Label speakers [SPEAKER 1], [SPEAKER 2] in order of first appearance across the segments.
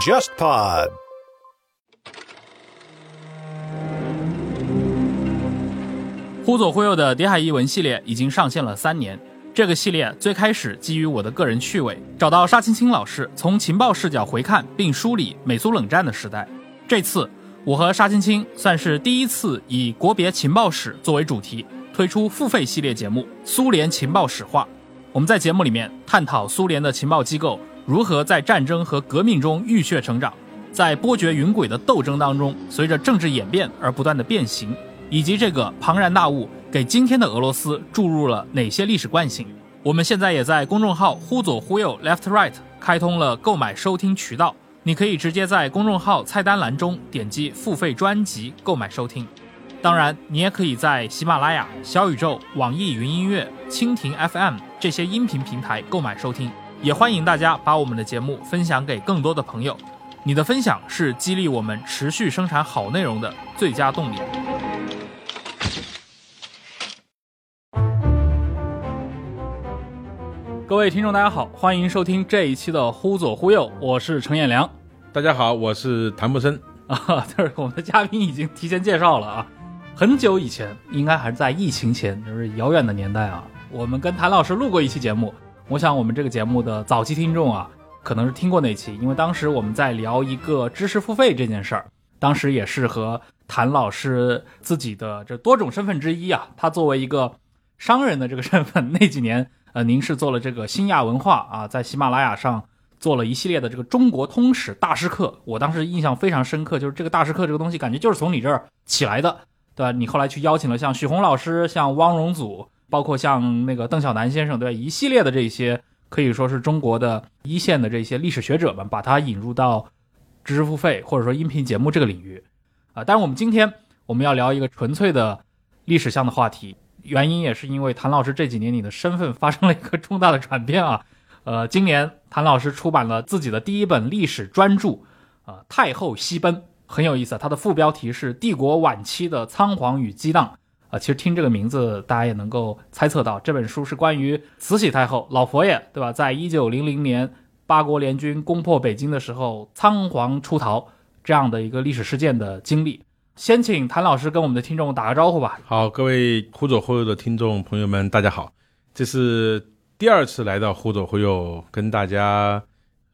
[SPEAKER 1] JustPod。
[SPEAKER 2] 忽左忽右的谍海译文系列已经上线了三年。这个系列最开始基于我的个人趣味，找到沙青青老师，从情报视角回看并梳理美苏冷战的时代。这次我和沙青青算是第一次以国别情报史作为主题，推出付费系列节目《苏联情报史话》。我们在节目里面探讨苏联的情报机构如何在战争和革命中浴血成长，在波谲云诡的斗争当中，随着政治演变而不断的变形。以及这个庞然大物给今天的俄罗斯注入了哪些历史惯性？我们现在也在公众号“忽左忽右 （Left Right）” 开通了购买收听渠道，你可以直接在公众号菜单栏中点击付费专辑购买收听。当然，你也可以在喜马拉雅、小宇宙、网易云音乐、蜻蜓 FM 这些音频平台购买收听。也欢迎大家把我们的节目分享给更多的朋友，你的分享是激励我们持续生产好内容的最佳动力。各位听众，大家好，欢迎收听这一期的《忽左忽右》，我是程彦良。
[SPEAKER 3] 大家好，我是谭木森
[SPEAKER 2] 啊，就是我们的嘉宾已经提前介绍了啊。很久以前，应该还是在疫情前，就是遥远的年代啊。我们跟谭老师录过一期节目，我想我们这个节目的早期听众啊，可能是听过那期，因为当时我们在聊一个知识付费这件事儿，当时也是和谭老师自己的这多种身份之一啊，他作为一个商人的这个身份，那几年。呃，您是做了这个新亚文化啊，在喜马拉雅上做了一系列的这个中国通史大师课，我当时印象非常深刻，就是这个大师课这个东西，感觉就是从你这儿起来的，对吧？你后来去邀请了像许宏老师、像汪荣祖，包括像那个邓小南先生，对吧？一系列的这些可以说是中国的一线的这些历史学者们，把它引入到知识付费或者说音频节目这个领域啊。但是，我们今天我们要聊一个纯粹的历史向的话题。原因也是因为谭老师这几年你的身份发生了一个重大的转变啊，呃，今年谭老师出版了自己的第一本历史专著，啊，《太后西奔》很有意思，它的副标题是“帝国晚期的仓皇与激荡”，啊，其实听这个名字大家也能够猜测到，这本书是关于慈禧太后老佛爷，对吧？在一九零零年八国联军攻破北京的时候仓皇出逃这样的一个历史事件的经历。先请谭老师跟我们的听众打个招呼吧。
[SPEAKER 3] 好，各位忽左忽右的听众朋友们，大家好。这是第二次来到忽左忽右，跟大家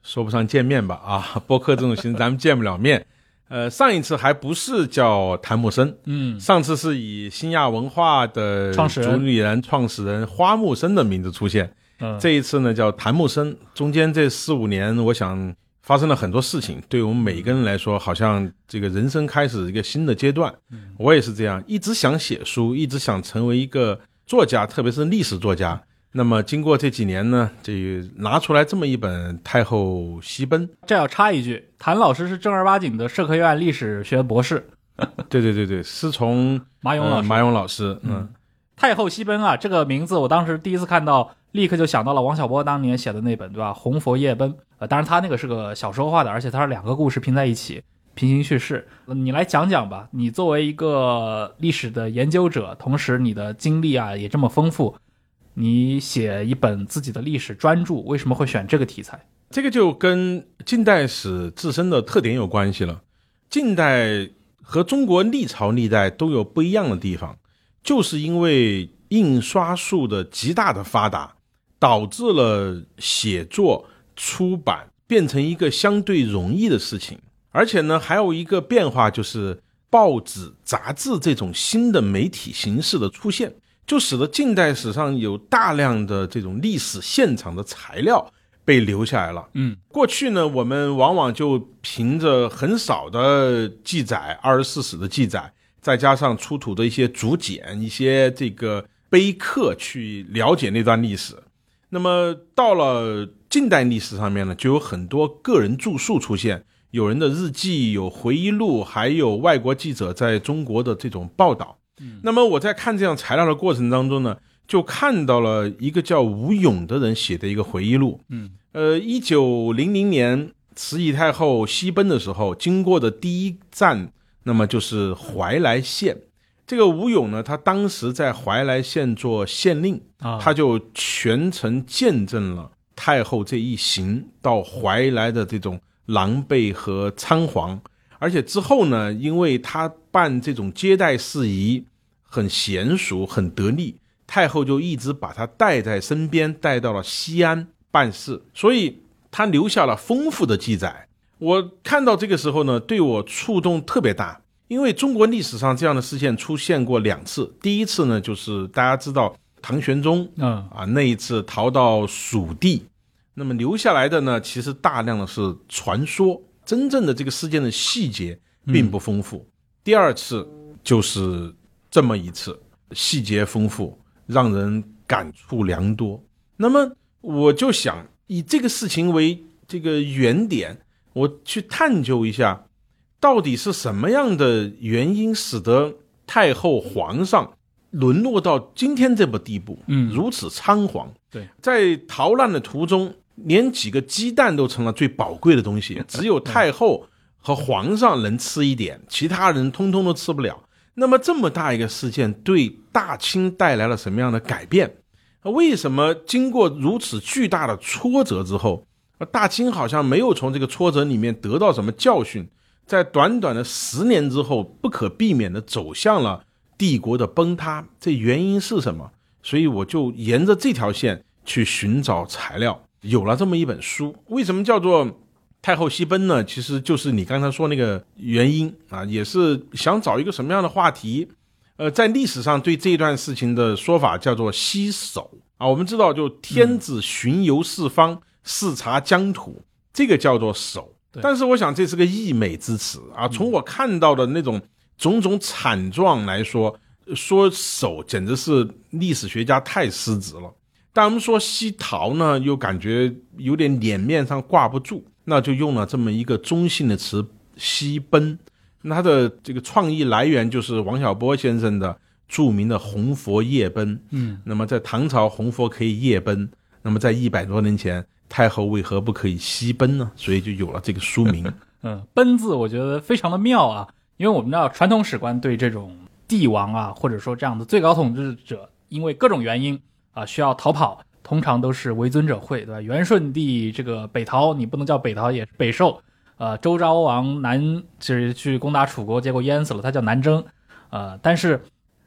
[SPEAKER 3] 说不上见面吧？啊，播客这种形式咱们见不了面。呃，上一次还不是叫谭木生，
[SPEAKER 2] 嗯，
[SPEAKER 3] 上次是以新亚文化的
[SPEAKER 2] 创始人、
[SPEAKER 3] 主理人、创始人花木生的名字出现。
[SPEAKER 2] 嗯，
[SPEAKER 3] 这一次呢叫谭木生。中间这四五年，我想。发生了很多事情，对我们每一个人来说，好像这个人生开始一个新的阶段。嗯我也是这样，一直想写书，一直想成为一个作家，特别是历史作家。那么经过这几年呢，这拿出来这么一本《太后西奔》。
[SPEAKER 2] 这要插一句，谭老师是正儿八经的社科院历史学博士。
[SPEAKER 3] 对对对对，师从
[SPEAKER 2] 马勇老师。
[SPEAKER 3] 马勇老师，
[SPEAKER 2] 嗯，《太后西奔》啊，这个名字我当时第一次看到。立刻就想到了王小波当年写的那本，对吧？《红佛夜奔》呃，当然他那个是个小说化的，而且它是两个故事拼在一起，平行叙事。你来讲讲吧。你作为一个历史的研究者，同时你的经历啊也这么丰富，你写一本自己的历史专著，为什么会选这个题材？
[SPEAKER 3] 这个就跟近代史自身的特点有关系了。近代和中国历朝历代都有不一样的地方，就是因为印刷术的极大的发达。导致了写作出版变成一个相对容易的事情，而且呢，还有一个变化就是报纸、杂志这种新的媒体形式的出现，就使得近代史上有大量的这种历史现场的材料被留下来了。
[SPEAKER 2] 嗯，
[SPEAKER 3] 过去呢，我们往往就凭着很少的记载、二十四史的记载，再加上出土的一些竹简、一些这个碑刻去了解那段历史。那么到了近代历史上面呢，就有很多个人著述出现，有人的日记、有回忆录，还有外国记者在中国的这种报道。那么我在看这样材料的过程当中呢，就看到了一个叫吴勇的人写的一个回忆录。
[SPEAKER 2] 嗯，
[SPEAKER 3] 呃，一九零零年慈禧太后西奔的时候，经过的第一站，那么就是怀来县。这个吴勇呢，他当时在怀来县做县令
[SPEAKER 2] 啊，
[SPEAKER 3] 他就全程见证了太后这一行到怀来的这种狼狈和仓皇。而且之后呢，因为他办这种接待事宜很娴熟、很得力，太后就一直把他带在身边，带到了西安办事，所以他留下了丰富的记载。我看到这个时候呢，对我触动特别大，因为中国历史上这样的事件出现过两次。第一次呢，就是大家知道唐玄宗，
[SPEAKER 2] 嗯
[SPEAKER 3] 啊，那一次逃到蜀地，那么留下来的呢，其实大量的是传说，真正的这个事件的细节并不丰富。第二次就是这么一次，细节丰富，让人感触良多。那么我就想以这个事情为这个原点。我去探究一下，到底是什么样的原因使得太后、皇上沦落到今天这步地步？
[SPEAKER 2] 嗯
[SPEAKER 3] 如此仓皇。
[SPEAKER 2] 对，
[SPEAKER 3] 在逃难的途中，连几个鸡蛋都成了最宝贵的东西，只有太后和皇上能吃一点，其他人通通都吃不了。那么这么大一个事件，对大清带来了什么样的改变？为什么经过如此巨大的挫折之后？大清好像没有从这个挫折里面得到什么教训，在短短的十年之后，不可避免的走向了帝国的崩塌。这原因是什么？所以我就沿着这条线去寻找材料，有了这么一本书。为什么叫做太后西奔呢？其实就是你刚才说那个原因啊，也是想找一个什么样的话题。呃，在历史上对这段事情的说法叫做西守啊。我们知道，就天子巡游四方。视察疆土，这个叫做守。但是我想这是个溢美之词啊。从我看到的那种种种惨状来说，说守简直是历史学家太失职了。但我们说西逃呢，又感觉有点脸面上挂不住，那就用了这么一个中性的词西奔。那它的这个创意来源就是王小波先生的著名的红佛夜奔。
[SPEAKER 2] 嗯，
[SPEAKER 3] 那么在唐朝红佛可以夜奔，那么在一百多年前。太后为何不可以西奔呢？所以就有了这个书名。
[SPEAKER 2] 嗯，奔字我觉得非常的妙啊，因为我们知道传统史观对这种帝王啊，或者说这样的最高统治者，因为各种原因啊需要逃跑，通常都是为尊者讳，对吧？元顺帝这个北逃，你不能叫北逃，也是北狩。呃，周昭王南就是去攻打楚国，结果淹死了，他叫南征。呃，但是。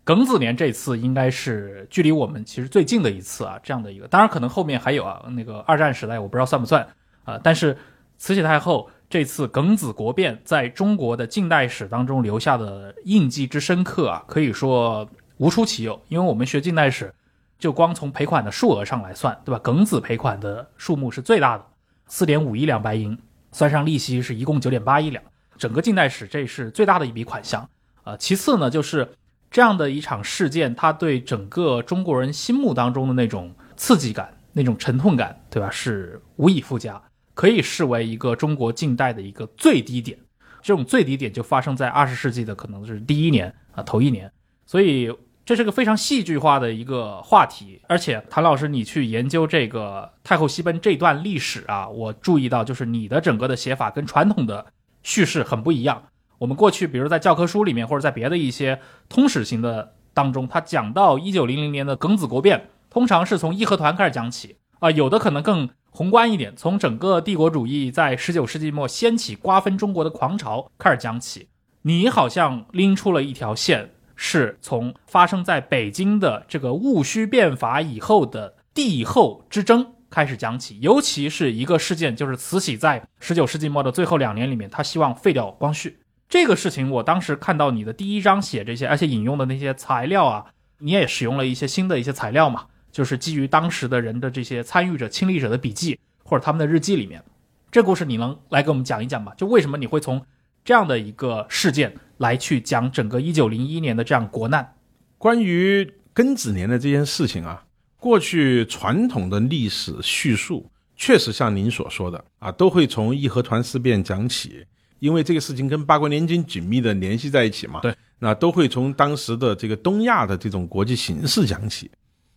[SPEAKER 2] 庚子年这次应该是距离我们其实最近的一次啊，这样的一个，当然可能后面还有啊，那个二战时代我不知道算不算啊，但是慈禧太后这次庚子国变在中国的近代史当中留下的印记之深刻啊，可以说无出其右。因为我们学近代史，就光从赔款的数额上来算，对吧？庚子赔款的数目是最大的，四点五亿两白银，算上利息是一共九点八亿两，整个近代史这是最大的一笔款项啊。其次呢，就是。这样的一场事件，它对整个中国人心目当中的那种刺激感、那种沉痛感，对吧？是无以复加，可以视为一个中国近代的一个最低点。这种最低点就发生在二十世纪的可能是第一年啊，头一年。所以这是个非常戏剧化的一个话题。而且谭老师，你去研究这个太后西奔这段历史啊，我注意到就是你的整个的写法跟传统的叙事很不一样。我们过去，比如在教科书里面，或者在别的一些通史型的当中，他讲到一九零零年的庚子国变，通常是从义和团开始讲起啊，有的可能更宏观一点，从整个帝国主义在十九世纪末掀起瓜分中国的狂潮开始讲起。你好像拎出了一条线，是从发生在北京的这个戊戌变法以后的帝后之争开始讲起，尤其是一个事件，就是慈禧在十九世纪末的最后两年里面，她希望废掉光绪。这个事情，我当时看到你的第一章写这些，而且引用的那些材料啊，你也使用了一些新的一些材料嘛，就是基于当时的人的这些参与者、亲历者的笔记或者他们的日记里面，这故事你能来给我们讲一讲吗？就为什么你会从这样的一个事件来去讲整个一九零一年的这样国难？
[SPEAKER 3] 关于庚子年的这件事情啊，过去传统的历史叙述确实像您所说的啊，都会从义和团事变讲起。因为这个事情跟八国联军紧密的联系在一起嘛，
[SPEAKER 2] 对，
[SPEAKER 3] 那都会从当时的这个东亚的这种国际形势讲起。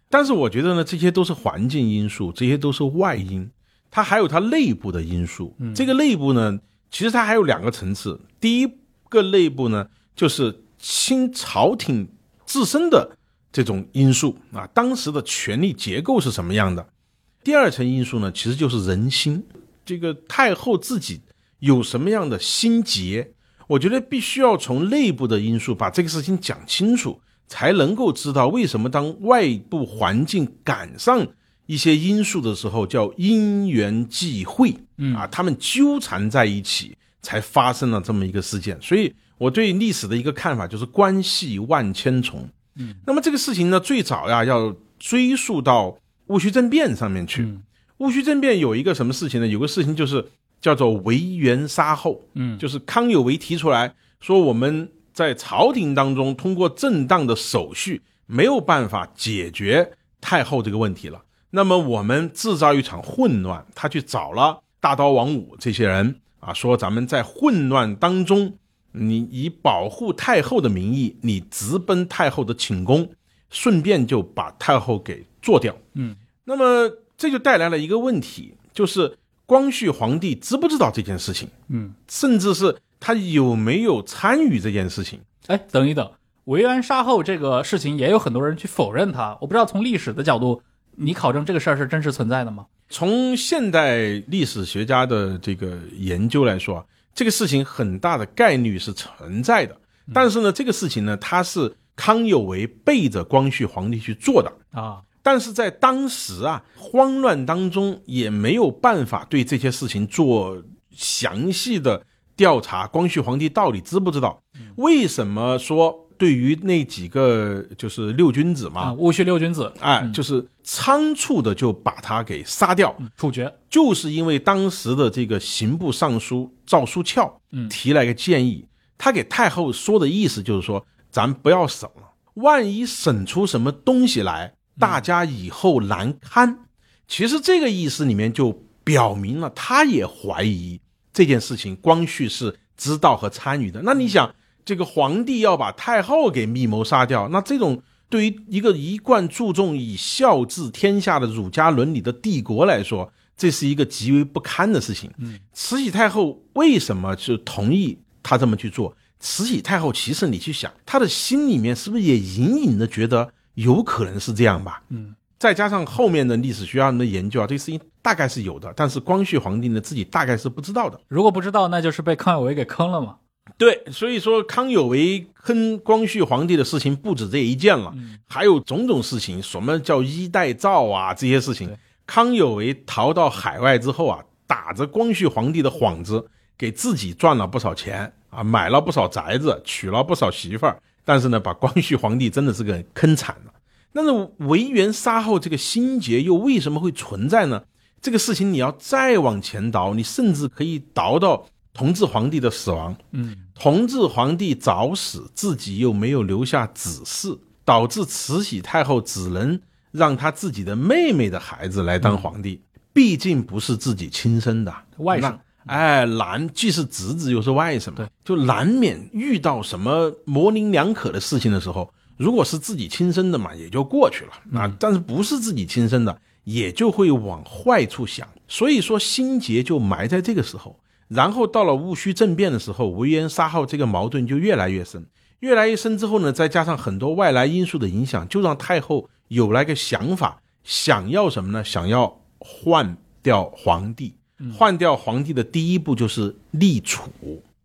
[SPEAKER 3] 但是我觉得呢，这些都是环境因素，这些都是外因，它还有它内部的因素。嗯这个内部呢，其实它还有两个层次。第一个内部呢，就是清朝廷自身的这种因素啊，当时的权力结构是什么样的。第二层因素呢，其实就是人心，这个太后自己。有什么样的心结？我觉得必须要从内部的因素把这个事情讲清楚，才能够知道为什么当外部环境赶上一些因素的时候，叫因缘际会，
[SPEAKER 2] 嗯
[SPEAKER 3] 啊，他们纠缠在一起，才发生了这么一个事件。所以我对历史的一个看法就是关系万千重。
[SPEAKER 2] 嗯，
[SPEAKER 3] 那么这个事情呢，最早呀要追溯到戊戌政变上面去。
[SPEAKER 2] 嗯
[SPEAKER 3] 戊戌政变有一个什么事情呢？有个事情就是叫做维元杀后，
[SPEAKER 2] 嗯
[SPEAKER 3] 就是康有为提出来说，我们在朝廷当中通过正当的手续没有办法解决太后这个问题了，那么我们制造一场混乱，他去找了大刀王五这些人啊，说咱们在混乱当中，你以保护太后的名义，你直奔太后的寝宫，顺便就把太后给做掉。
[SPEAKER 2] 嗯，
[SPEAKER 3] 那么这就带来了一个问题，就是光绪皇帝知不知道这件事情，
[SPEAKER 2] 嗯，
[SPEAKER 3] 甚至是他有没有参与这件事情。
[SPEAKER 2] 哎，等一等，维安杀后这个事情也有很多人去否认他，我不知道从历史的角度，你考证这个事儿是真实存在的吗？
[SPEAKER 3] 从现代历史学家的这个研究来说啊，这个事情很大的概率是存在的。但是呢，这个事情呢，它是康有为背着光绪皇帝去做的。
[SPEAKER 2] 啊，
[SPEAKER 3] 但是在当时啊，慌乱当中也没有办法对这些事情做详细的调查。光绪皇帝到底知不知道？为什么说对于那几个就是六君子
[SPEAKER 2] 啊，
[SPEAKER 3] 嘛，
[SPEAKER 2] 戊戌六君子，
[SPEAKER 3] 哎，就是仓促的就把他给杀掉？
[SPEAKER 2] 嗯处决，
[SPEAKER 3] 就是因为当时的这个刑部尚书赵书翘，
[SPEAKER 2] 嗯
[SPEAKER 3] 提来个建议，他给太后说的意思就是说，咱不要审了，万一审出什么东西来，大家以后难堪。其实这个意思里面就表明了，他也怀疑这件事情光绪是知道和参与的。那你想，这个皇帝要把太后给密谋杀掉，那这种对于一个一贯注重以孝治天下的儒家伦理的帝国来说，这是一个极为不堪的事情。
[SPEAKER 2] 嗯，
[SPEAKER 3] 慈禧太后为什么就同意他这么去做？慈禧太后其实你去想，她的心里面是不是也隐隐的觉得有可能是这样吧？
[SPEAKER 2] 嗯，
[SPEAKER 3] 再加上后面的历史学家们的研究啊，这个事情大概是有的，但是光绪皇帝呢自己大概是不知道的。
[SPEAKER 2] 如果不知道，那就是被康有为给坑了嘛。
[SPEAKER 3] 对，所以说康有为坑光绪皇帝的事情不止这一件了，还有种种事情，什么叫衣带诏啊这些事情。康有为逃到海外之后啊，打着光绪皇帝的幌子，给自己赚了不少钱啊，买了不少宅子，娶了不少媳妇儿，但是呢，把光绪皇帝真的是给坑惨了。那么维园杀后这个心结又为什么会存在呢？这个事情你要再往前倒，你甚至可以倒到同治皇帝的死亡。
[SPEAKER 2] 嗯，
[SPEAKER 3] 同治皇帝早死，自己又没有留下子嗣，导致慈禧太后只能让她自己的妹妹的孩子来当皇帝，毕竟不是自己亲生的
[SPEAKER 2] 外甥
[SPEAKER 3] 哎，难既是侄子又是外甥就难免遇到什么模棱两可的事情的时候，如果是自己亲生的嘛，也就过去了啊。但是不是自己亲生的，也就会往坏处想。所以说心结就埋在这个时候。然后到了戊戌政变的时候，维园杀后这个矛盾就越来越深，越来越深之后呢，再加上很多外来因素的影响，就让太后有了一个想法，想要什么呢？想要换掉皇帝。换掉皇帝的第一步就是立储，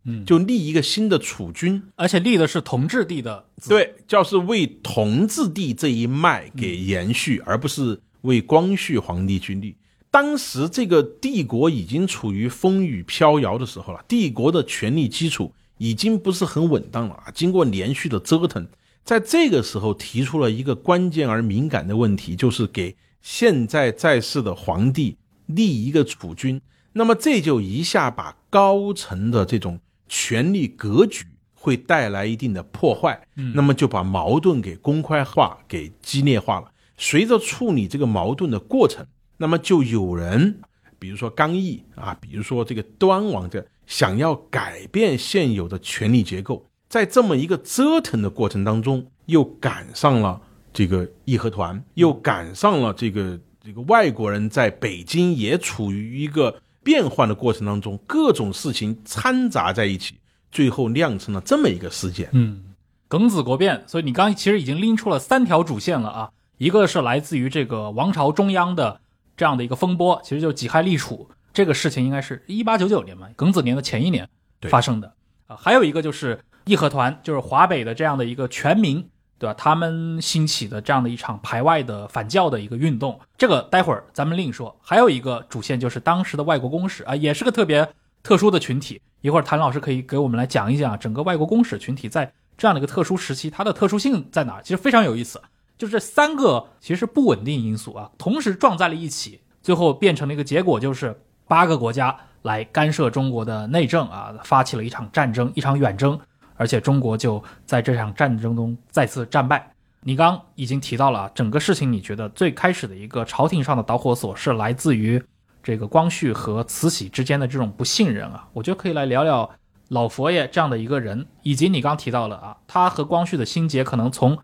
[SPEAKER 2] 嗯
[SPEAKER 3] 就立一个新的储君，
[SPEAKER 2] 而且立的是同治帝的，
[SPEAKER 3] 对，就是为同治帝这一脉给延续，而不是为光绪皇帝去立。当时这个帝国已经处于风雨飘摇的时候了，帝国的权力基础已经不是很稳当了啊。经过连续的折腾，在这个时候提出了一个关键而敏感的问题，就是给现在在世的皇帝立一个储君。那么这就一下把高层的这种权力格局会带来一定的破坏，那么就把矛盾给公开化、给激烈化了。随着处理这个矛盾的过程，那么就有人，比如说刚毅啊，比如说这个端王这想要改变现有的权力结构，在这么一个折腾的过程当中，又赶上了这个义和团，又赶上了这个这个外国人在北京也处于一个变换的过程当中，各种事情掺杂在一起，最后酿成了这么一个事件。
[SPEAKER 2] 嗯，庚子国变，所以你刚其实已经拎出了三条主线了啊，一个是来自于这个王朝中央的这样的一个风波，其实就是己亥立储这个事情应该是一八九九年嘛，庚子年的前一年
[SPEAKER 3] 对
[SPEAKER 2] 发生的啊。还有一个就是义和团，就是华北的这样的一个全民，对吧？他们兴起的这样的一场排外的反教的一个运动，这个待会儿咱们另说。还有一个主线就是当时的外国公使啊，也是个特别特殊的群体。一会儿谭老师可以给我们来讲一讲整个外国公使群体在这样的一个特殊时期，它的特殊性在哪儿？其实非常有意思。就这三个其实不稳定因素啊，同时撞在了一起，最后变成了一个结果，就是八个国家来干涉中国的内政啊，发起了一场战争，一场远征，而且中国就在这场战争中再次战败。你刚已经提到了，整个事情你觉得最开始的一个朝廷上的导火索是来自于这个光绪和慈禧之间的这种不信任啊，我觉得可以来聊聊老佛爷这样的一个人，以及你刚提到了啊，他和光绪的心结可能从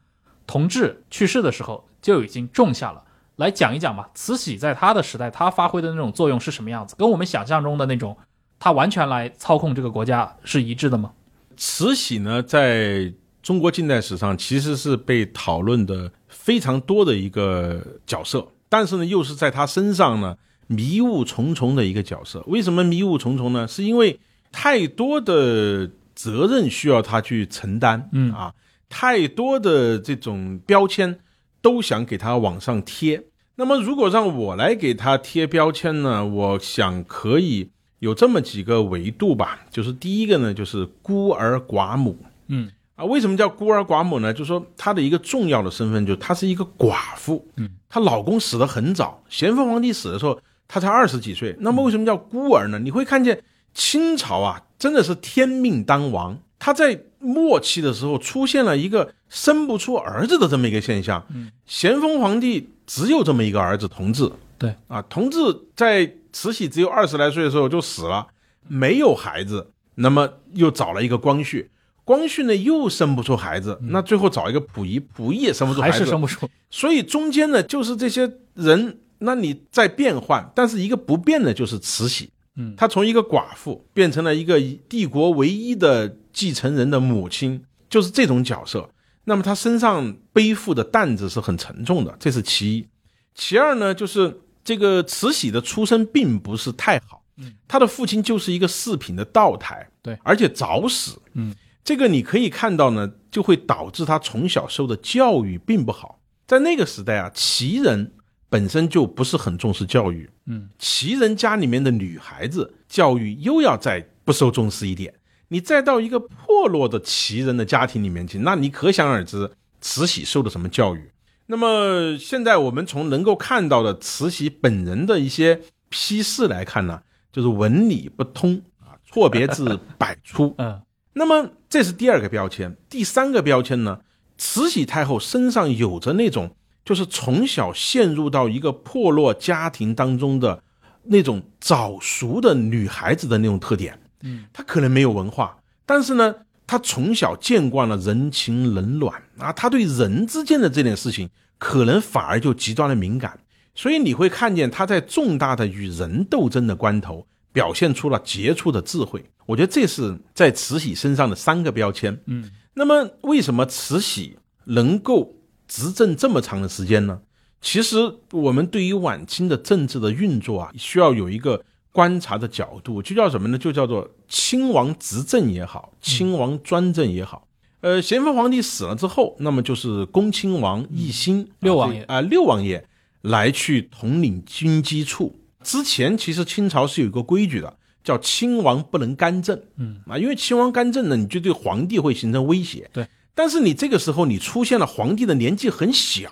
[SPEAKER 2] 同治去世的时候就已经种下了。来讲一讲吧，慈禧在她的时代，她发挥的那种作用是什么样子？跟我们想象中的那种，她完全来操控这个国家是一致的吗？
[SPEAKER 3] 慈禧呢，在中国近代史上其实是被讨论的非常多的一个角色，但是呢，又是在她身上呢迷雾重重的一个角色。为什么迷雾重重呢？是因为太多的责任需要她去承担，
[SPEAKER 2] 嗯
[SPEAKER 3] 啊，太多的这种标签都想给他往上贴。那么，如果让我来给他贴标签呢，我想可以有这么几个维度吧。就是第一个呢，就是孤儿寡母。
[SPEAKER 2] 嗯
[SPEAKER 3] 啊，为什么叫孤儿寡母呢？就是说她的一个重要的身份，就是她是一个寡妇。
[SPEAKER 2] 嗯，
[SPEAKER 3] 她老公死得很早，咸丰皇帝死的时候，她才二十几岁。那么为什么叫孤儿呢？你会看见清朝啊，真的是天命当王。他在末期的时候出现了一个生不出儿子的这么一个现象。
[SPEAKER 2] 嗯，
[SPEAKER 3] 咸丰皇帝只有这么一个儿子同治。
[SPEAKER 2] 对
[SPEAKER 3] 啊，同治在慈禧只有二十来岁的时候就死了，没有孩子。那么又找了一个光绪，光绪呢又生不出孩子，那最后找一个溥仪，溥仪也生不出孩子，
[SPEAKER 2] 还是生不出。
[SPEAKER 3] 所以中间呢就是这些人，那你在变换，但是一个不变的就是慈禧。
[SPEAKER 2] 嗯
[SPEAKER 3] 她从一个寡妇变成了一个帝国唯一的继承人的母亲，就是这种角色。那么他身上背负的担子是很沉重的，这是其一。其二呢，就是这个慈禧的出身并不是太好，
[SPEAKER 2] 嗯，
[SPEAKER 3] 她的父亲就是一个四品的道台，
[SPEAKER 2] 对。
[SPEAKER 3] 而且早死，
[SPEAKER 2] 嗯，
[SPEAKER 3] 这个你可以看到呢，就会导致她从小受的教育并不好。在那个时代啊，旗人本身就不是很重视教育，
[SPEAKER 2] 嗯，
[SPEAKER 3] 旗人家里面的女孩子教育又要再不受重视一点，你再到一个破落的旗人的家庭里面去，那你可想而知慈禧受的什么教育。那么现在我们从能够看到的慈禧本人的一些批示来看呢，就是文理不通啊，错别字百出。
[SPEAKER 2] 嗯
[SPEAKER 3] 那么这是第二个标签，第三个标签呢，慈禧太后身上有着那种就是从小陷入到一个破落家庭当中的那种早熟的女孩子的那种特点。
[SPEAKER 2] 嗯，
[SPEAKER 3] 他可能没有文化，但是呢，他从小见惯了人情冷暖啊，他对人之间的这点事情可能反而就极端的敏感，所以你会看见他在重大的与人斗争的关头。表现出了杰出的智慧，我觉得这是在慈禧身上的三个标签。
[SPEAKER 2] 嗯，
[SPEAKER 3] 那么为什么慈禧能够执政这么长的时间呢？其实我们对于晚清的政治的运作啊，需要有一个观察的角度，就叫什么呢？就叫做亲王执政也好，亲王专政也好。呃，咸丰皇帝死了之后，那么就是恭亲王奕欣
[SPEAKER 2] 六王爷
[SPEAKER 3] 啊、六王爷来去统领军机处。之前其实清朝是有一个规矩的，叫亲王不能干政。
[SPEAKER 2] 嗯
[SPEAKER 3] 啊，因为亲王干政呢，你就对皇帝会形成威胁。
[SPEAKER 2] 对，
[SPEAKER 3] 但是你这个时候你出现了皇帝的年纪很小，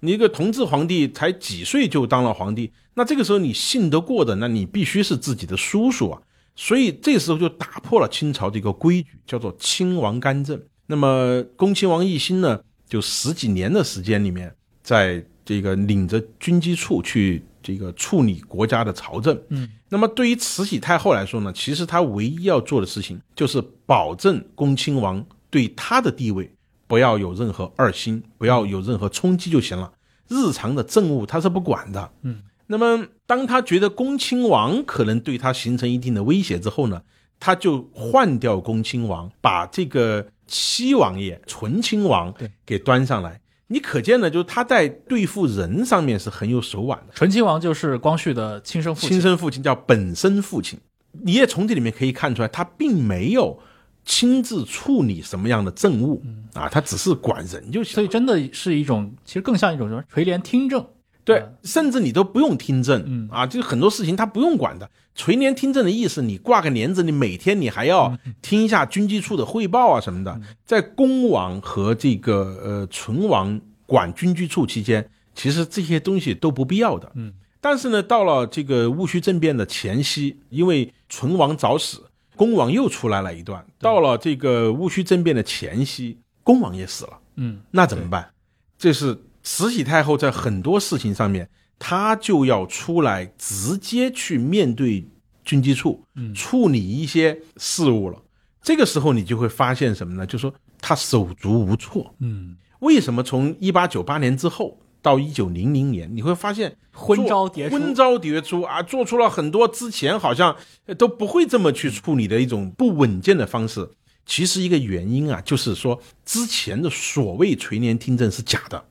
[SPEAKER 3] 你一个同治皇帝才几岁就当了皇帝，那这个时候你信得过的，那你必须是自己的叔叔啊。所以这时候就打破了清朝的一个规矩，叫做亲王干政。那么恭亲王奕欣呢，就十几年的时间里面，在这个领着军机处去这个处理国家的朝政。
[SPEAKER 2] 嗯，
[SPEAKER 3] 那么对于慈禧太后来说呢，其实她唯一要做的事情就是保证恭亲王对她的地位不要有任何二心，不要有任何冲击就行了。日常的政务他是不管的。
[SPEAKER 2] 嗯，
[SPEAKER 3] 那么当他觉得恭亲王可能对他形成一定的威胁之后呢，他就换掉恭亲王，把这个七王爷纯亲王给端上来。你可见呢，就是他在对付人上面是很有手腕的。
[SPEAKER 2] 纯亲王就是光绪的亲生父亲，
[SPEAKER 3] 亲生父亲叫本生父亲，你也从这里面可以看出来，他并没有亲自处理什么样的政务啊，他只是管人就行。
[SPEAKER 2] 所以真的是一种，其实更像一种什么垂帘听政。
[SPEAKER 3] 对，甚至你都不用听政，
[SPEAKER 2] 嗯
[SPEAKER 3] 啊，就是很多事情他不用管的。垂帘听政的意思，你挂个帘子，你每天你还要听一下军机处的汇报啊什么的。在恭王和这个呃纯王管军机处期间，其实这些东西都不必要的。
[SPEAKER 2] 嗯，
[SPEAKER 3] 但是呢，到了这个戊戌政变的前夕，因为纯王早死，恭王又出来了一段。到了这个戊戌政变的前夕，恭王也死了。
[SPEAKER 2] 嗯，
[SPEAKER 3] 那怎么办？这是慈禧太后在很多事情上面，她就要出来直接去面对军机处，
[SPEAKER 2] 嗯
[SPEAKER 3] 处理一些事务了。这个时候你就会发现什么呢？就说她手足无措。
[SPEAKER 2] 嗯，
[SPEAKER 3] 为什么从一八九八年之后到一九零零年，你会发现
[SPEAKER 2] 昏招迭出
[SPEAKER 3] 昏招迭出啊，做出了很多之前好像呃都不会这么去处理的一种不稳健的方式。其实一个原因啊，就是说之前的所谓垂帘听政是假的，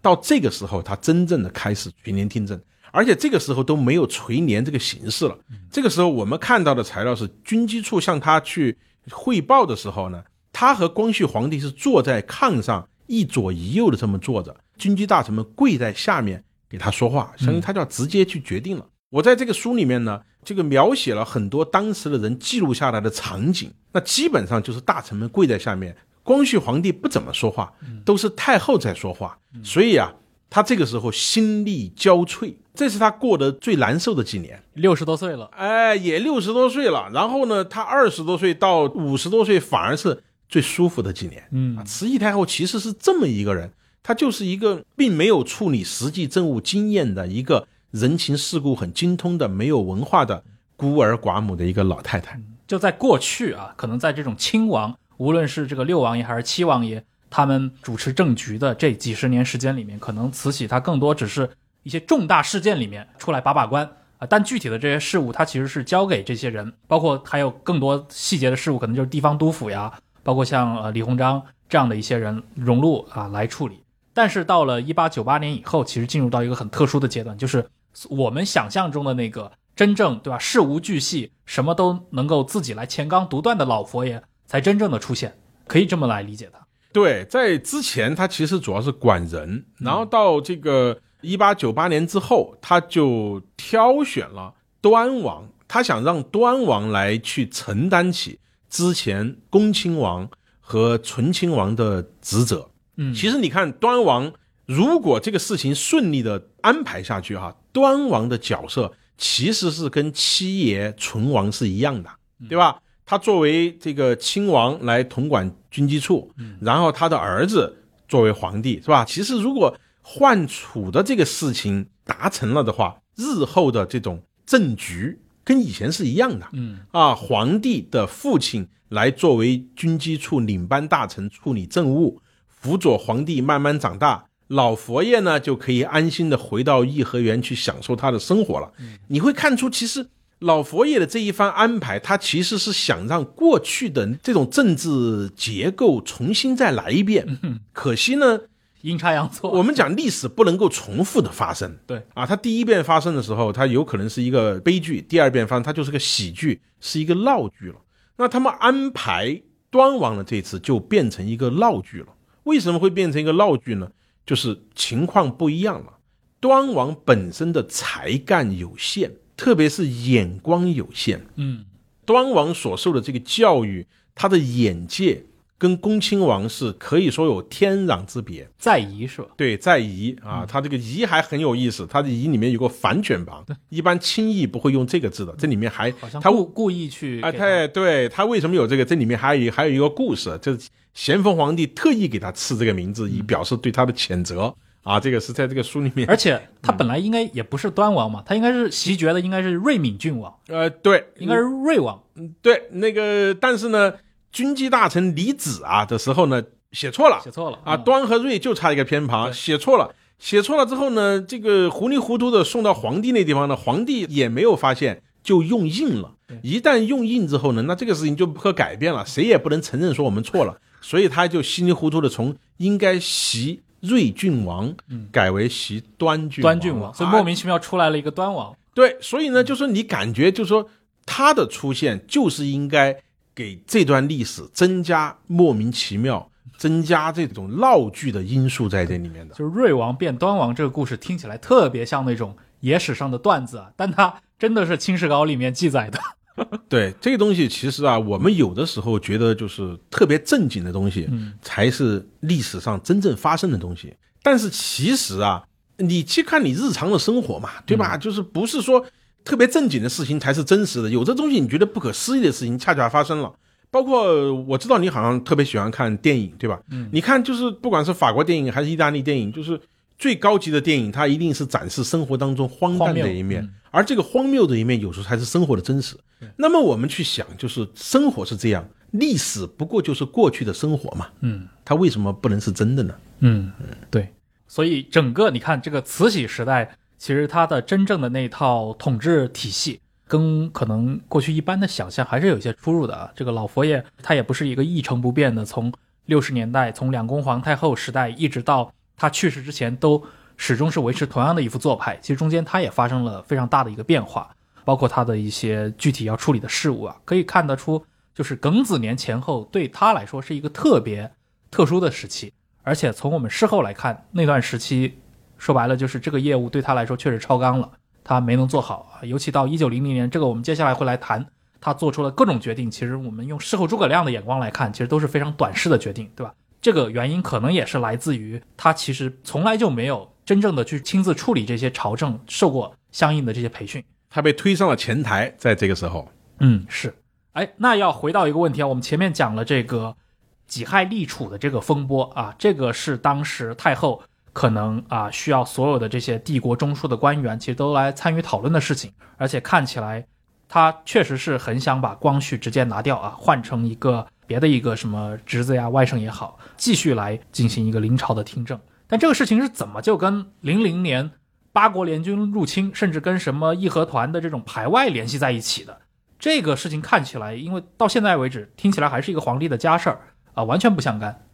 [SPEAKER 3] 到这个时候他真正的开始垂帘听政，而且这个时候都没有垂帘这个形式了。这个时候我们看到的材料是军机处向他去汇报的时候呢，他和光绪皇帝是坐在炕上一左一右的这么坐着，军机大臣们跪在下面给他说话，相当于他就要直接去决定了。我在这个书里面呢，这个描写了很多当时的人记录下来的场景，那基本上就是大臣们跪在下面，光绪皇帝不怎么说话，都是太后在说话，所以啊，他这个时候心力交瘁，这是他过得最难受的几年。
[SPEAKER 2] 六十多岁了，
[SPEAKER 3] 哎，也六十多岁了，然后呢，他二十多岁到五十多岁反而是最舒服的几年。
[SPEAKER 2] 嗯。
[SPEAKER 3] 啊，慈禧太后其实是这么一个人，她就是一个并没有处理实际政务经验的一个人情世故很精通的、没有文化的孤儿寡母的一个老太太。
[SPEAKER 2] 就在过去啊，可能在这种亲王，无论是这个六王爷还是七王爷，他们主持政局的这几十年时间里面，可能慈禧她更多只是一些重大事件里面出来把把关啊，但具体的这些事务，她其实是交给这些人，包括还有更多细节的事务，可能就是地方督府呀，包括像呃李鸿章这样的一些人荣禄啊来处理。但是到了一八九八年以后，其实进入到一个很特殊的阶段，就是我们想象中的那个真正对吧事无巨细，什么都能够自己来乾纲独断的老佛爷才真正的出现，可以这么来理解他。
[SPEAKER 3] 对，在之前他其实主要是管人，然后到这个一八九八年之后，他就挑选了端王，他想让端王来去承担起之前恭亲王和醇亲王的职责。
[SPEAKER 2] 嗯
[SPEAKER 3] 其实你看端王，如果这个事情顺利的安排下去哈，端王的角色其实是跟七爷存王是一样的，对吧？他作为这个亲王来统管军机处，然后他的儿子作为皇帝，是吧？其实如果换储的这个事情达成了的话，日后的这种政局跟以前是一样的。
[SPEAKER 2] 嗯
[SPEAKER 3] 啊，皇帝的父亲来作为军机处领班大臣处理政务，辅佐皇帝慢慢长大。老佛爷呢，就可以安心的回到颐和园去享受他的生活了。你会看出，其实老佛爷的这一番安排，他其实是想让过去的这种政治结构重新再来一遍。可惜呢，
[SPEAKER 2] 阴差阳错，
[SPEAKER 3] 我们讲历史不能够重复的发生。
[SPEAKER 2] 对
[SPEAKER 3] 啊，它第一遍发生的时候，它有可能是一个悲剧；第二遍发生，它就是个喜剧，是一个闹剧了。那他们安排端王的这次就变成一个闹剧了。为什么会变成一个闹剧呢？就是情况不一样了。端王本身的才干有限，特别是眼光有限。
[SPEAKER 2] 嗯
[SPEAKER 3] 端王所受的这个教育，他的眼界跟恭亲王是可以说有天壤之别。
[SPEAKER 2] 在夷是吧？
[SPEAKER 3] 对，在夷啊，他这个夷还很有意思，他的夷里面有个反卷旁，一般轻易不会用这个字的，这里面还他
[SPEAKER 2] 好像故故意去
[SPEAKER 3] 啊，
[SPEAKER 2] 给
[SPEAKER 3] 他对他为什么有这个？这里面还有还有一个故事，就是咸丰皇帝特意给他赐这个名字，以表示对他的谴责。啊。这个是在这个书里面，
[SPEAKER 2] 而且他本来应该也不是端王嘛，他应该是袭爵的，应该是瑞敏郡王，
[SPEAKER 3] 呃，对，
[SPEAKER 2] 应该是瑞王。
[SPEAKER 3] 对那个，但是呢，军机大臣李子啊的时候呢，写错了。
[SPEAKER 2] 写错了
[SPEAKER 3] 啊，
[SPEAKER 2] 嗯。
[SPEAKER 3] 端和瑞就差一个偏旁，写错了。写错了之后呢，这个糊里糊涂的送到皇帝那地方呢，皇帝也没有发现，就用印了。一旦用印之后呢，那这个事情就不可改变了，谁也不能承认说我们错了，所以他就稀里糊涂的从应该袭瑞郡王
[SPEAKER 2] 嗯，
[SPEAKER 3] 改为袭端郡
[SPEAKER 2] 端郡王，所以莫
[SPEAKER 3] 啊
[SPEAKER 2] 名其妙出来了一个端王。
[SPEAKER 3] 对，所以呢，就说你感觉，就说他的出现就是应该给这段历史增加莫名其妙、增加这种闹剧的因素在这里面的。
[SPEAKER 2] 就是瑞王变端王这个故事听起来特别像那种野史上的段子啊，但它真的是清史稿里面记载的。
[SPEAKER 3] 对这个东西，其实啊，我们有的时候觉得就是特别正经的东西，
[SPEAKER 2] 嗯，
[SPEAKER 3] 才是历史上真正发生的东西。但是其实啊，你去看你日常的生活嘛，对吧？就是不是说特别正经的事情才是真实的，有的东西你觉得不可思议的事情恰恰发生了。包括我知道你好像特别喜欢看电影，对吧？
[SPEAKER 2] 嗯
[SPEAKER 3] 你看就是不管是法国电影还是意大利电影，就是最高级的电影，它一定是展示生活当中荒诞的一面，
[SPEAKER 2] 嗯
[SPEAKER 3] 而这个荒谬的一面有时候才是生活的真实。那么我们去想，就是生活是这样，历史不过就是过去的生活嘛，
[SPEAKER 2] 嗯
[SPEAKER 3] 它为什么不能是真的呢？
[SPEAKER 2] 嗯，对。所以整个你看这个慈禧时代，其实它的真正的那套统治体系，跟可能过去一般的想象还是有一些出入的啊。这个老佛爷他也不是一个一成不变的，从六十年代从两宫皇太后时代一直到他去世之前，都始终是维持同样的一副做派。其实中间他也发生了非常大的一个变化，包括他的一些具体要处理的事务啊，可以看得出，就是庚子年前后对他来说是一个特别特殊的时期。而且从我们事后来看，那段时期说白了就是这个业务对他来说确实超纲了，他没能做好。尤其到一九零零年，这个我们接下来会来谈，他做出了各种决定。其实我们用事后诸葛亮的眼光来看，其实都是非常短视的决定，对吧？这个原因可能也是来自于他其实从来就没有真正的去亲自处理这些朝政，受过相应的这些培训。
[SPEAKER 3] 他被推上了前台，在这个时候，
[SPEAKER 2] 嗯，是。哎，那要回到一个问题啊，我们前面讲了这个己亥立储的这个风波啊，这个是当时太后可能啊需要所有的这些帝国中枢的官员其实都来参与讨论的事情，而且看起来他确实是很想把光绪直接拿掉啊，换成一个别的一个什么侄子呀、外甥也好，继续来进行一个临朝的听政。但这个事情是怎么就跟零零年八国联军入侵，甚至跟什么义和团的这种排外联系在一起的？这个事情看起来，因为到现在为止听起来还是一个皇帝的家事儿啊，完全不相干。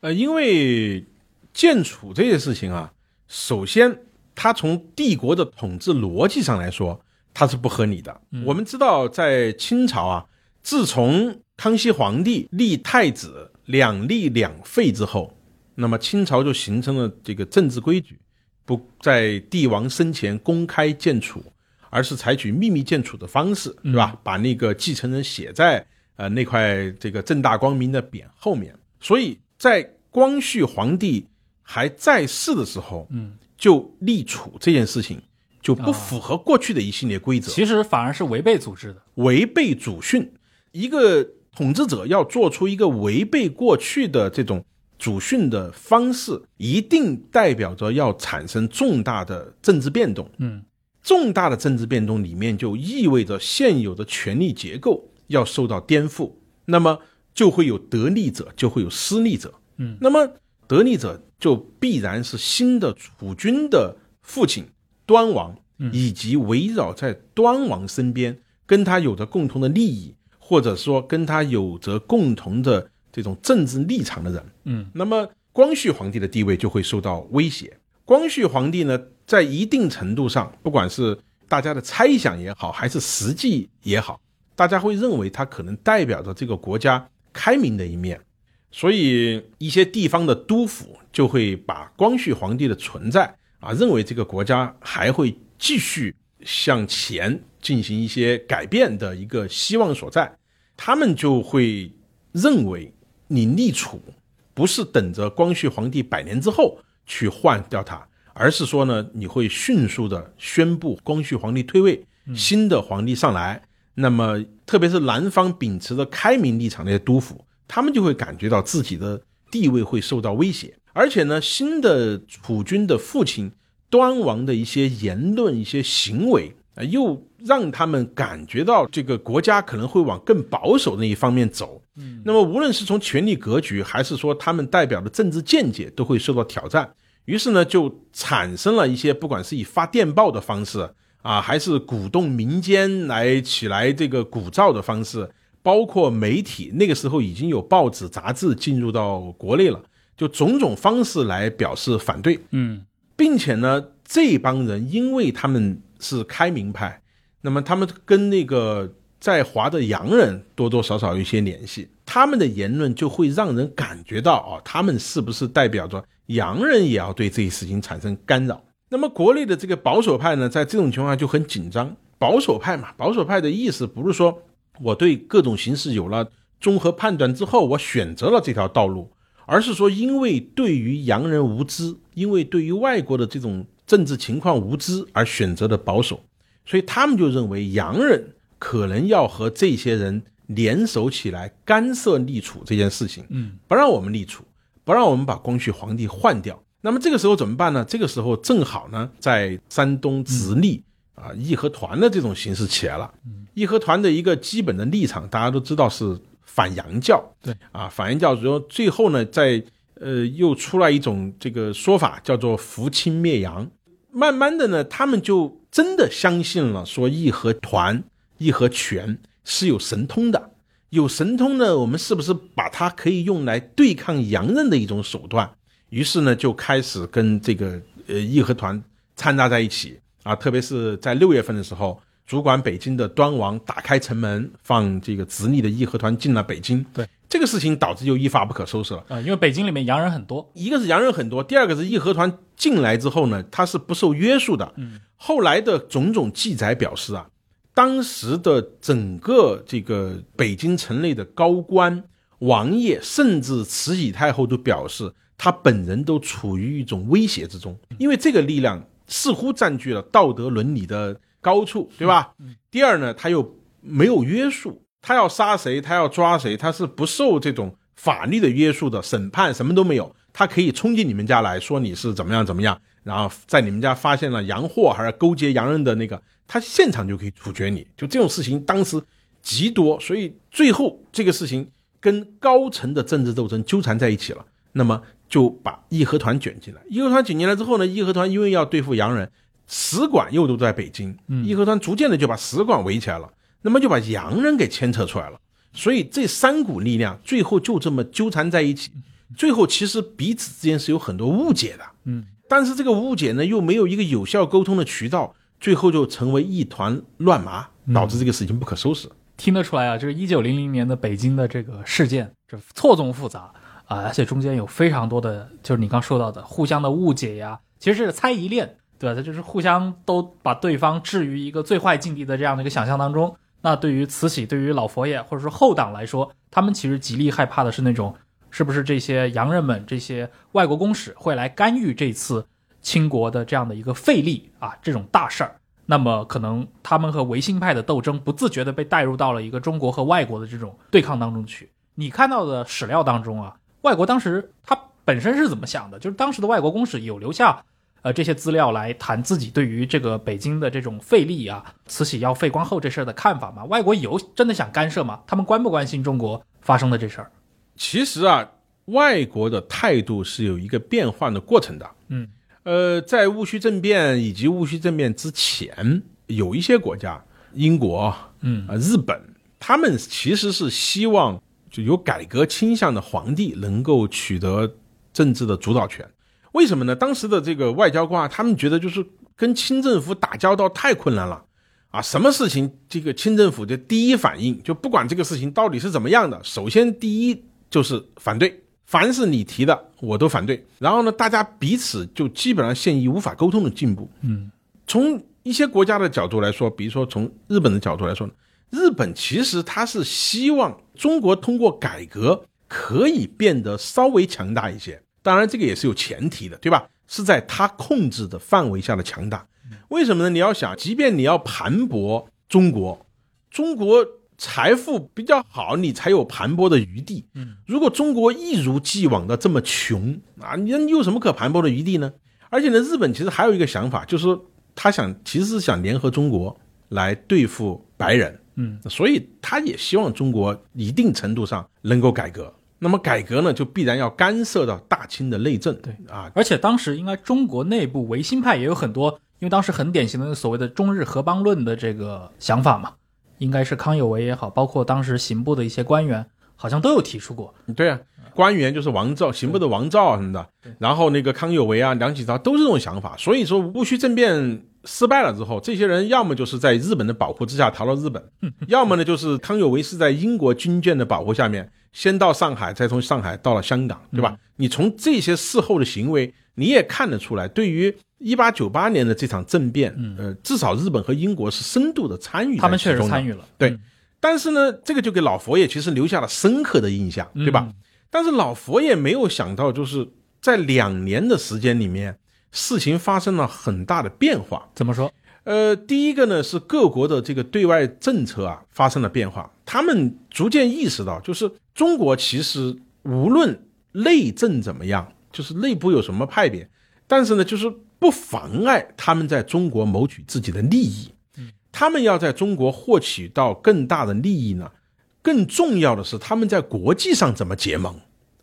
[SPEAKER 3] 呃，因为建储这些事情啊，首先它从帝国的统治逻辑上来说，它是不合理的。
[SPEAKER 2] 嗯
[SPEAKER 3] 我们知道，在清朝啊，自从康熙皇帝立太子两立两废之后，那么清朝就形成了这个政治规矩，不在帝王生前公开建储，而是采取秘密建储的方式，对吧？把那个继承人写在呃那块这个正大光明的匾后面。所以在光绪皇帝还在世的时候，
[SPEAKER 2] 嗯，
[SPEAKER 3] 就立储这件事情就不符合过去的一系列规则，
[SPEAKER 2] 其实反而是违背组织的。
[SPEAKER 3] 违背祖训。一个统治者要做出一个违背过去的这种祖训的方式，一定代表着要产生重大的政治变动。
[SPEAKER 2] 嗯
[SPEAKER 3] 重大的政治变动里面就意味着现有的权力结构要受到颠覆，那么就会有得利者，就会有失利者。
[SPEAKER 2] 嗯，
[SPEAKER 3] 那么得利者就必然是新的储君的父亲端王，以及围绕在端王身边跟他有着共同的利益，或者说跟他有着共同的这种政治立场的人。
[SPEAKER 2] 嗯
[SPEAKER 3] 那么光绪皇帝的地位就会受到威胁。光绪皇帝呢，在一定程度上，不管是大家的猜想也好，还是实际也好，大家会认为他可能代表着这个国家开明的一面，所以一些地方的督府就会把光绪皇帝的存在啊，认为这个国家还会继续向前进行一些改变的一个希望所在，他们就会认为你立储不是等着光绪皇帝百年之后去换掉它，而是说呢，你会迅速的宣布光绪皇帝退位，新的皇帝上来。那么，特别是南方秉持着开明立场的那些督府，他们就会感觉到自己的地位会受到威胁，而且呢，新的储君的父亲端王的一些言论、一些行为啊，又让他们感觉到这个国家可能会往更保守的那一方面走。嗯，那么无论是从权力格局，还是说他们代表的政治见解，都会受到挑战。于是呢，就产生了一些不管是以发电报的方式啊，还是鼓动民间来起来这个鼓噪的方式，包括媒体，那个时候已经有报纸、杂志进入到国内了。就种种方式来表示反对，
[SPEAKER 2] 嗯
[SPEAKER 3] 并且呢，这帮人因为他们是开明派，那么他们跟那个在华的洋人多多少少有一些联系，他们的言论就会让人感觉到啊，他们是不是代表着洋人也要对这一事情产生干扰？那么国内的这个保守派呢，在这种情况下就很紧张。保守派嘛，保守派的意思不是说我对各种形势有了综合判断之后，我选择了这条道路，而是说因为对于洋人无知，因为对于外国的这种政治情况无知而选择的保守，所以他们就认为洋人可能要和这些人联手起来干涉立储这件事情，
[SPEAKER 2] 嗯
[SPEAKER 3] 不让我们立储，不让我们把光绪皇帝换掉。那么这个时候怎么办呢？这个时候正好呢，在山东直隶、啊义和团的这种形式起来了。义和团的一个基本的立场，大家都知道是反洋教。
[SPEAKER 2] 对
[SPEAKER 3] 啊，反洋教，然后最后呢，在呃又出来一种这个说法，叫做扶清灭洋。慢慢的呢，他们就真的相信了，说义和团、义和拳是有神通的。有神通呢，我们是不是把它可以用来对抗洋人的一种手段？于是呢，就开始跟这个呃义和团掺杂在一起啊，特别是在六月份的时候，主管北京的端王打开城门，放这个直隶的义和团进了北京。
[SPEAKER 2] 对
[SPEAKER 3] 这个事情导致就一发不可收拾了。
[SPEAKER 2] 啊、因为北京里面洋人很多，
[SPEAKER 3] 一个是洋人很多，第二个是义和团进来之后呢，他是不受约束的。
[SPEAKER 2] 嗯，
[SPEAKER 3] 后来的种种记载表示啊，当时的整个这个北京城内的高官、王爷，甚至慈禧太后都表示，他本人都处于一种威胁之中，因为这个力量似乎占据了道德伦理的高处，对吧？第二呢，他又没有约束，他要杀谁，他要抓谁，他是不受这种法律的约束的，审判什么都没有，他可以冲进你们家来说你是怎么样怎么样，然后在你们家发现了洋货还是勾结洋人的那个，他现场就可以处决你。就这种事情当时极多，所以最后这个事情跟高层的政治斗争纠缠在一起了，那么就把义和团卷进来。义和团卷进来之后呢，义和团因为要对付洋人，使馆又都在北京，义和团逐渐的就把使馆围起来了，那么就把洋人给牵扯出来了。所以这三股力量最后就这么纠缠在一起，最后其实彼此之间是有很多误解的，
[SPEAKER 2] 嗯，
[SPEAKER 3] 但是这个误解呢又没有一个有效沟通的渠道，最后就成为一团乱麻，导致这个事情不可收拾。
[SPEAKER 2] 听得出来啊，就是一九零零年的北京的这个事件，这错综复杂啊，而且中间有非常多的，就是你刚说到的互相的误解呀，其实是猜疑链，对吧？它就是互相都把对方置于一个最坏境地的这样的一个想象当中。那对于慈禧、对于老佛爷或者说后党来说，他们其实极力害怕的是那种，是不是这些洋人们、这些外国公使会来干预这次清国的这样的一个废立啊这种大事儿？那么可能他们和维新派的斗争不自觉的被带入到了一个中国和外国的这种对抗当中去。你看到的史料当中啊，外国当时他本身是怎么想的？就是当时的外国公使有留下呃这些资料来谈自己对于这个北京的这种废立啊，慈禧要废光后这事儿的看法吗？外国有真的想干涉吗？他们关不关心中国发生的这事儿？
[SPEAKER 3] 其实啊，外国的态度是有一个变换的过程的。
[SPEAKER 2] 嗯，
[SPEAKER 3] 呃，在戊戌政变以及戊戌政变之前，有一些国家，英国、
[SPEAKER 2] 嗯
[SPEAKER 3] 啊、日本，他们其实是希望就有改革倾向的皇帝能够取得政治的主导权。为什么呢？当时的这个外交官啊，他们觉得就是跟清政府打交道太困难了。啊，什么事情这个清政府的第一反应就不管这个事情到底是怎么样的，首先第一就是反对，凡是你提的我都反对。然后呢，大家彼此就基本上陷于无法沟通的进步。
[SPEAKER 2] 嗯，
[SPEAKER 3] 从一些国家的角度来说，比如说从日本的角度来说呢，日本其实它是希望中国通过改革可以变得稍微强大一些，当然这个也是有前提的，对吧？是在它控制的范围下的强大。为什么呢？你要想，即便你要盘剥中国，中国财富比较好，你才有盘剥的余地。
[SPEAKER 2] 嗯，
[SPEAKER 3] 如果中国一如既往的这么穷啊，你你有什么可盘剥的余地呢？而且呢，日本其实还有一个想法，就是他想其实是想联合中国来对付白人，
[SPEAKER 2] 嗯，
[SPEAKER 3] 所以他也希望中国一定程度上能够改革。那么改革呢，就必然要干涉到大清的内政，
[SPEAKER 2] 对。
[SPEAKER 3] 啊，
[SPEAKER 2] 而且当时应该中国内部维新派也有很多，因为当时很典型的所谓的中日合邦论的这个想法嘛，应该是康有为也好，包括当时刑部的一些官员，好像都有提出过。
[SPEAKER 3] 对啊，官员就是王照，刑部的王照啊什么的，然后那个康有为啊、梁启超都是这种想法。所以说戊戌政变失败了之后，这些人要么就是在日本的保护之下逃到日本，要么呢就是康有为是在英国军舰的保护下面先到上海，再从上海到了香港，对吧？你从这些事后的行为，你也看得出来，对于一八九八年的这场政变，呃，至少日本和英国是深度的参与，
[SPEAKER 2] 他们确实参与了，
[SPEAKER 3] 对。但是呢，这个就给老佛爷其实留下了深刻的印象，对吧？但是老佛爷没有想到，就是在两年的时间里面，事情发生了很大的变化。
[SPEAKER 2] 怎么说？
[SPEAKER 3] 呃，第一个呢是各国的这个对外政策啊发生了变化，他们逐渐意识到，就是中国其实无论内政怎么样，就是内部有什么派别，但是呢，就是不妨碍他们在中国谋取自己的利益。他们要在中国获取到更大的利益呢，更重要的是他们在国际上怎么结盟。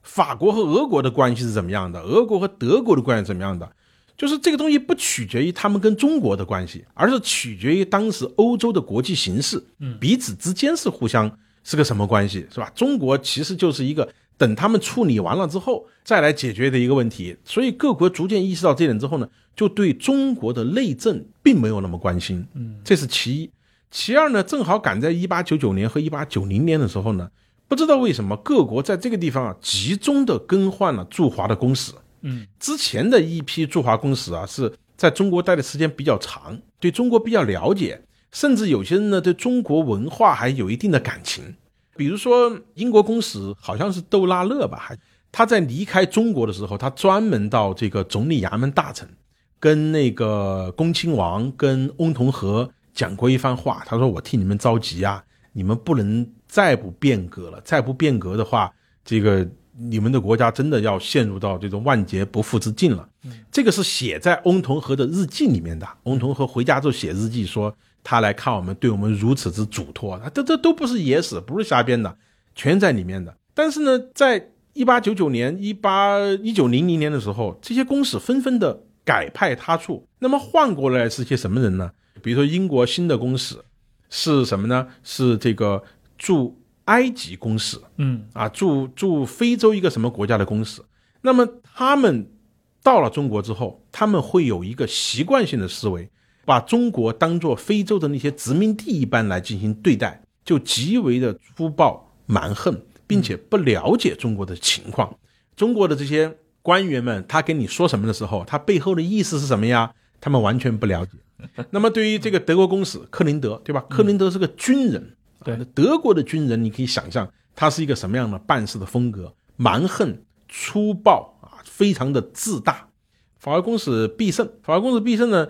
[SPEAKER 3] 法国和俄国的关系是怎么样的？俄国和德国的关系怎么样的？就是这个东西不取决于他们跟中国的关系，而是取决于当时欧洲的国际形势。嗯，彼此之间是互相是个什么关系，是吧？中国其实就是一个等他们处理完了之后再来解决的一个问题。所以各国逐渐意识到这点之后呢？就对中国的内政并没有那么关心，嗯，这是其一。其二呢，正好赶在一八九九年和一八九零年的时候呢，不知道为什么各国在这个地方啊，集中的更换了驻华的公使。嗯，之前的一批驻华公使啊，是在中国待的时间比较长，对中国比较了解，甚至有些人呢，对中国文化还有一定的感情。比如说英国公使好像是窦拉勒吧，还他在离开中国的时候，他专门到这个总理衙门大臣。跟那个恭亲王跟翁同龢讲过一番话，他说：“我替你们着急啊，你们不能再不变革了，再不变革的话，这个你们的国家真的要陷入到这种万劫不复之境了。”这个是写在翁同龢的日记里面的。翁同龢回家之后写日记说，他来看我们，对我们如此之嘱托，他这这都不是野史，不是瞎编的，全在里面的。但是呢，在一八九九年、一八一九零零年的时候，这些公使纷纷的。改派他处，那么换过来是些什么人呢？比如说英国新的公使是什么呢？是这个驻埃及公使，嗯啊，驻驻非洲一个什么国家的公使。那么他们到了中国之后，他们会有一个习惯性的思维，把中国当做非洲的那些殖民地一般来进行对待，就极为的粗暴蛮横，并且不了解中国的情况，中国的这些。官员们，他跟你说什么的时候，他背后的意思是什么呀？他们完全不了解。那么，对于这个德国公使克林德，对吧？克林德是个军人，
[SPEAKER 2] 对
[SPEAKER 3] 德国的军人，你可以想象他是一个什么样的办事的风格：蛮横、粗暴啊，非常的自大。法国公使必胜，法国公使必胜呢，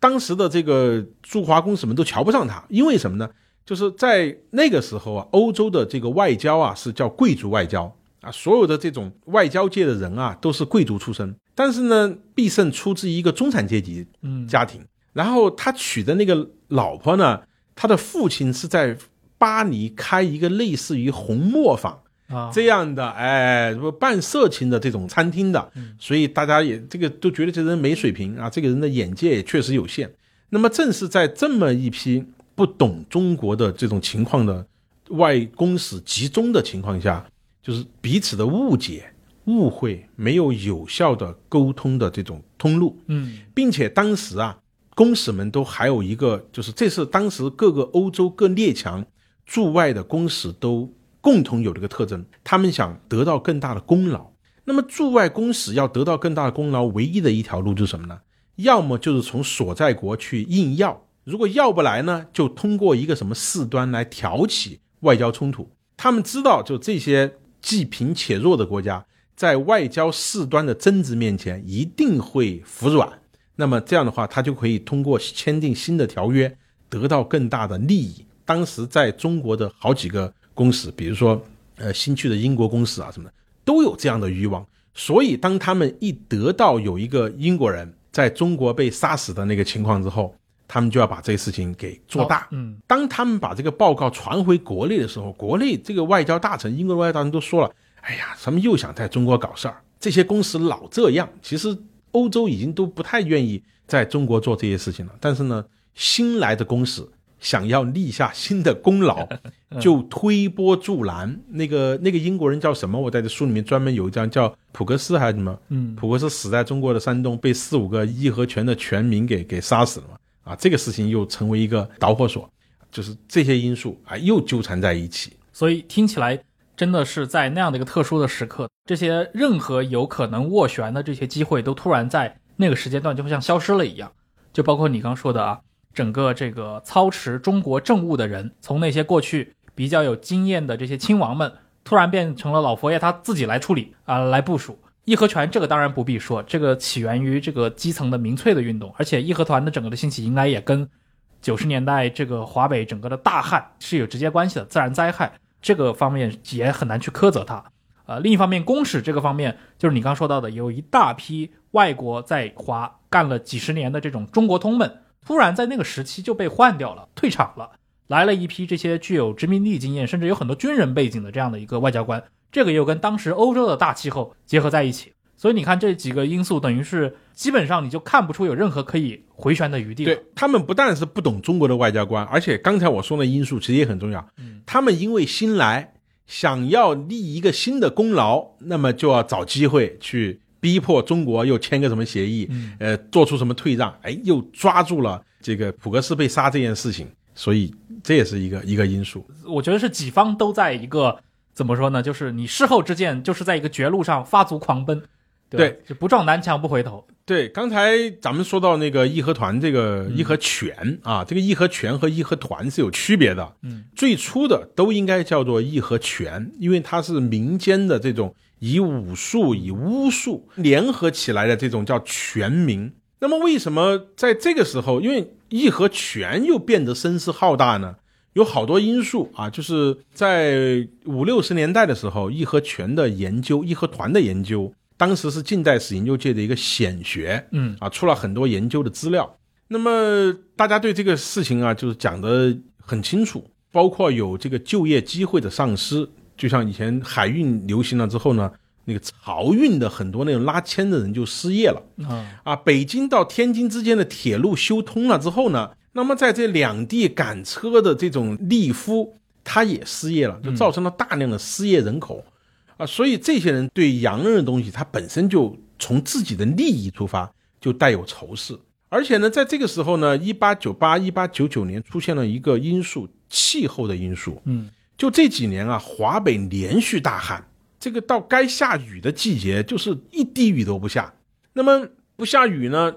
[SPEAKER 3] 当时的这个驻华公使们都瞧不上他，因为什么呢？就是在那个时候啊，欧洲的这个外交啊，是叫贵族外交。啊，所有的这种外交界的人啊，都是贵族出身。但是呢，必胜出自一个中产阶级家庭，然后他娶的那个老婆呢，他的父亲是在巴黎开一个类似于红磨坊啊这样的，哎，什么办色情的这种餐厅的，所以大家也这个都觉得这人没水平啊，这个人的眼界也确实有限。那么正是在这么一批不懂中国的这种情况的外公使集中的情况下。就是彼此的误解、误会，没有有效的沟通的这种通路，嗯，并且当时啊，公使们都还有一个，就是这是当时各个欧洲各列强驻外的公使都共同有这个特征，他们想得到更大的功劳。那么驻外公使要得到更大的功劳，唯一的一条路就是什么呢？要么就是从所在国去硬要，如果要不来呢，就通过一个什么事端来挑起外交冲突。他们知道，就这些。既贫且弱的国家，在外交事端的争执面前，一定会服软。那么这样的话，他就可以通过签订新的条约，得到更大的利益。当时在中国的好几个公使，比如说呃新去的英国公使啊什么的，都有这样的欲望。所以，当他们一得到有一个英国人在中国被杀死的那个情况之后，他们就要把这个事情给做大。嗯，当他们把这个报告传回国内的时候，国内这个外交大臣、英国的外交大臣都说了：“哎呀，他们又想在中国搞事儿。这些公使老这样。其实欧洲已经都不太愿意在中国做这些事情了。但是呢，新来的公使想要立下新的功劳，就推波助澜。那个那个英国人叫什么？我在这书里面专门有一张叫普克斯还是什么？
[SPEAKER 2] 嗯，
[SPEAKER 3] 普克斯死在中国的山东，被四五个义和拳的拳民给给杀死了嘛。啊，这个事情又成为一个导火索，就是这些因素啊又纠缠在一起。
[SPEAKER 2] 所以听起来真的是在那样的一个特殊的时刻，这些任何有可能斡旋的这些机会都突然在那个时间段就会像消失了一样。就包括你刚说的啊，整个这个操持中国政务的人，从那些过去比较有经验的这些亲王们，突然变成了老佛爷他自己来处理啊，来部署。义和拳这个当然不必说，这个起源于这个基层的民粹的运动，而且义和团的整个的兴起应该也跟九十年代这个华北整个的大旱是有直接关系的，自然灾害这个方面也很难去苛责它。呃，另一方面，公使这个方面，就是你刚说到的，有一大批外国在华干了几十年的这种中国通们，突然在那个时期就被换掉了，退场了，来了一批这些具有殖民地经验，甚至有很多军人背景的这样的一个外交官。这个又跟当时欧洲的大气候结合在一起，所以你看这几个因素，等于是基本上你就看不出有任何可以回旋的余地。
[SPEAKER 3] 对他们不但是不懂中国的外交官，而且刚才我说的因素其实也很重要。
[SPEAKER 2] 嗯，
[SPEAKER 3] 他们因为新来，想要立一个新的功劳，那么就要找机会去逼迫中国又签个什么协议，
[SPEAKER 2] 嗯
[SPEAKER 3] 呃，做出什么退让，哎，又抓住了这个普格斯被杀这件事情，所以这也是一个一个因素。
[SPEAKER 2] 我觉得是几方都在一个怎么说呢？就是你事后之见，就是在一个绝路上发足狂奔，对吧，就不撞南墙不回头。
[SPEAKER 3] 对，刚才咱们说到那个义和团，这个义和拳、啊，这个义和拳和义和团是有区别的。
[SPEAKER 2] 嗯，
[SPEAKER 3] 最初的都应该叫做义和拳，因为它是民间的这种以武术、以巫术联合起来的这种叫全民。那么为什么在这个时候，因为义和拳又变得声势浩大呢？有好多因素啊，就是在五六十年代的时候，义和拳的研究、义和团的研究。当时是近代史研究界的一个显学，
[SPEAKER 2] 嗯
[SPEAKER 3] 啊，出了很多研究的资料。那么大家对这个事情啊，就是讲的很清楚，包括有这个就业机会的丧失，就像以前海运流行了之后呢，那个漕运的很多那种拉纤的人就失业了
[SPEAKER 2] 啊，
[SPEAKER 3] 啊。北京到天津之间的铁路修通了之后呢，那么在这两地赶车的这种力夫他也失业了，就造成了大量的失业人口。啊，所以这些人对洋人的东西，他本身就从自己的利益出发，就带有仇视。而且呢，在这个时候呢，一八九八、一八九九年出现了一个因素，气候的因素。
[SPEAKER 2] 嗯，
[SPEAKER 3] 就这几年啊，华北连续大旱，这个到该下雨的季节，就是一滴雨都不下。那么不下雨呢，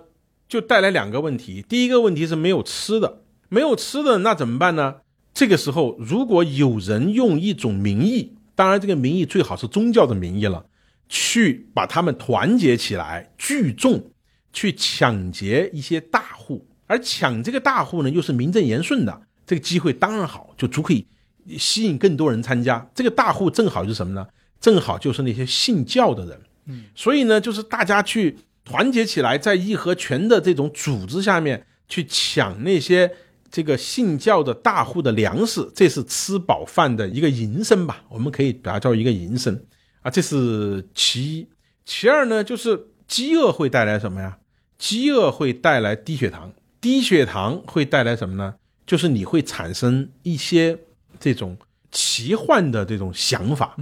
[SPEAKER 3] 就带来两个问题。第一个问题是没有吃的，没有吃的，那怎么办呢？这个时候，如果有人用一种名义，当然，这个名义最好是宗教的名义了，去把他们团结起来，聚众去抢劫一些大户，而抢这个大户呢，又是名正言顺的，这个机会当然好，就足可以吸引更多人参加。这个大户正好是什么呢？正好就是那些信教的人，
[SPEAKER 2] 嗯，
[SPEAKER 3] 所以呢，就是大家去团结起来，在义和拳的这种组织下面去抢那些。这个信教的大户的粮食，这是吃饱饭的一个营生吧？我们可以把它叫一个营生啊，这是其一。其二呢，就是饥饿会带来什么呀？饥饿会带来低血糖，低血糖会带来什么呢？就是你会产生一些这种奇幻的这种想法。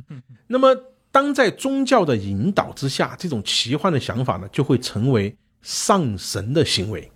[SPEAKER 3] 那么，当在宗教的引导之下，这种奇幻的想法呢，就会成为上神的行为。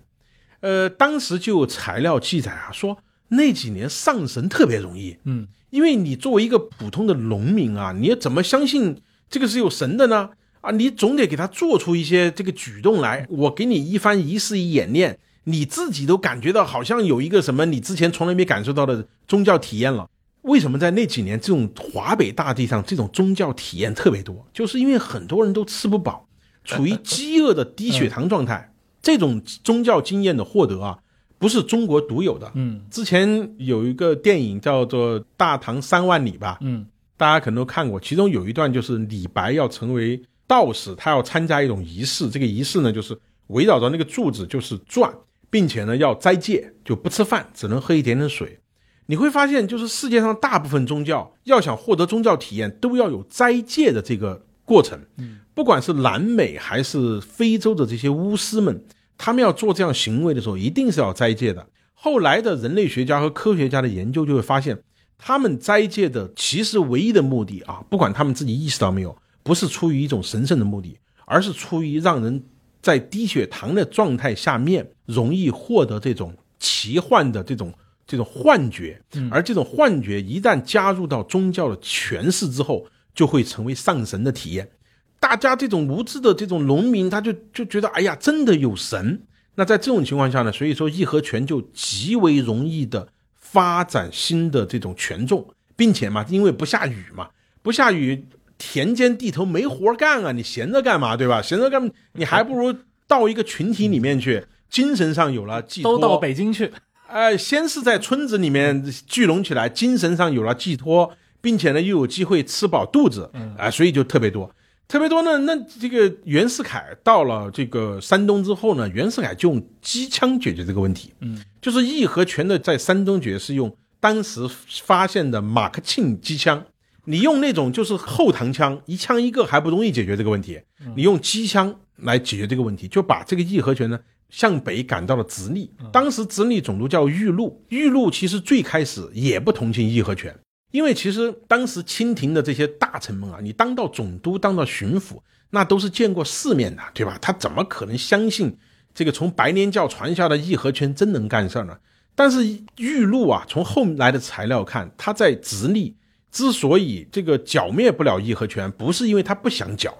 [SPEAKER 3] 呃，当时就有材料记载啊，说那几年上神特别容易，
[SPEAKER 2] 嗯，
[SPEAKER 3] 因为你作为一个普通的农民啊，你要怎么相信这个是有神的呢？啊，你总得给他做出一些这个举动来，我给你一番仪式一演练，你自己都感觉到好像有一个什么你之前从来没感受到的宗教体验了。为什么在那几年这种华北大地上这种宗教体验特别多？就是因为很多人都吃不饱，处于饥饿的低血糖状态。这种宗教经验的获得啊，不是中国独有的。
[SPEAKER 2] 嗯，
[SPEAKER 3] 之前有一个电影叫做《大唐三万里》吧，
[SPEAKER 2] 嗯，
[SPEAKER 3] 大家可能都看过。其中有一段就是李白要成为道士，他要参加一种仪式。这个仪式呢，就是围绕着那个柱子就是转，并且呢要斋戒，就不吃饭，只能喝一点点水。你会发现，就是世界上大部分宗教要想获得宗教体验，都要有斋戒的这个过程。
[SPEAKER 2] 嗯，
[SPEAKER 3] 不管是南美还是非洲的这些巫师们。他们要做这样行为的时候，一定是要斋戒的。后来的人类学家和科学家的研究就会发现，他们斋戒的其实唯一的目的啊，不管他们自己意识到没有，不是出于一种神圣的目的，而是出于让人在低血糖的状态下面容易获得这种奇幻的这种这种幻觉，而这种幻觉一旦加入到宗教的诠释之后，就会成为上神的体验。大家这种无知的这种农民，他就就觉得，哎呀，真的有神。那在这种情况下呢，所以说义和拳就极为容易的发展新的这种权重，并且嘛，因为不下雨嘛，不下雨，田间地头没活干啊，你闲着干嘛，对吧？闲着干，你还不如到一个群体里面去，精神上有了寄托。
[SPEAKER 2] 都到北京去，
[SPEAKER 3] 哎，先是在村子里面聚拢起来，精神上有了寄托，并且呢又有机会吃饱肚子，啊，所以就特别多。特别多呢，那这个袁世凯到了这个山东之后呢，袁世凯就用机枪解决这个问题。
[SPEAKER 2] 嗯，
[SPEAKER 3] 就是义和拳的在山东决是用当时发现的马克沁机枪，你用那种就是后膛枪，一枪一个还不容易解决这个问题，你用机枪来解决这个问题，就把这个义和拳呢向北赶到了直隶。当时直隶总督叫玉禄，玉禄其实最开始也不同情义和拳。因为其实当时清廷的这些大臣们啊，你当到总督、当到巡抚，那都是见过世面的，对吧？他怎么可能相信这个从白莲教传下的义和拳真能干事呢？但是玉禄啊，从后来的材料看，他在直隶之所以这个剿灭不了义和拳，不是因为他不想剿，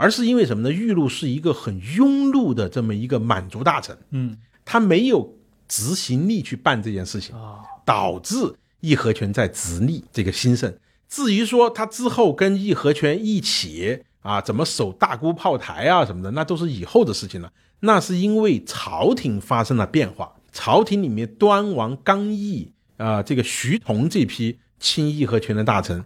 [SPEAKER 3] 而是因为什么呢？玉露是一个很庸碌的这么一个满族大臣，
[SPEAKER 2] 嗯，
[SPEAKER 3] 他没有执行力去办这件事情
[SPEAKER 2] 啊，
[SPEAKER 3] 导致。义和拳在直隶这个兴盛，至于说他之后跟义和拳一起啊，怎么守大沽炮台啊什么的，那都是以后的事情了。那是因为朝廷发生了变化，朝廷里面端王刚毅啊，这个徐同这批亲义和拳的大臣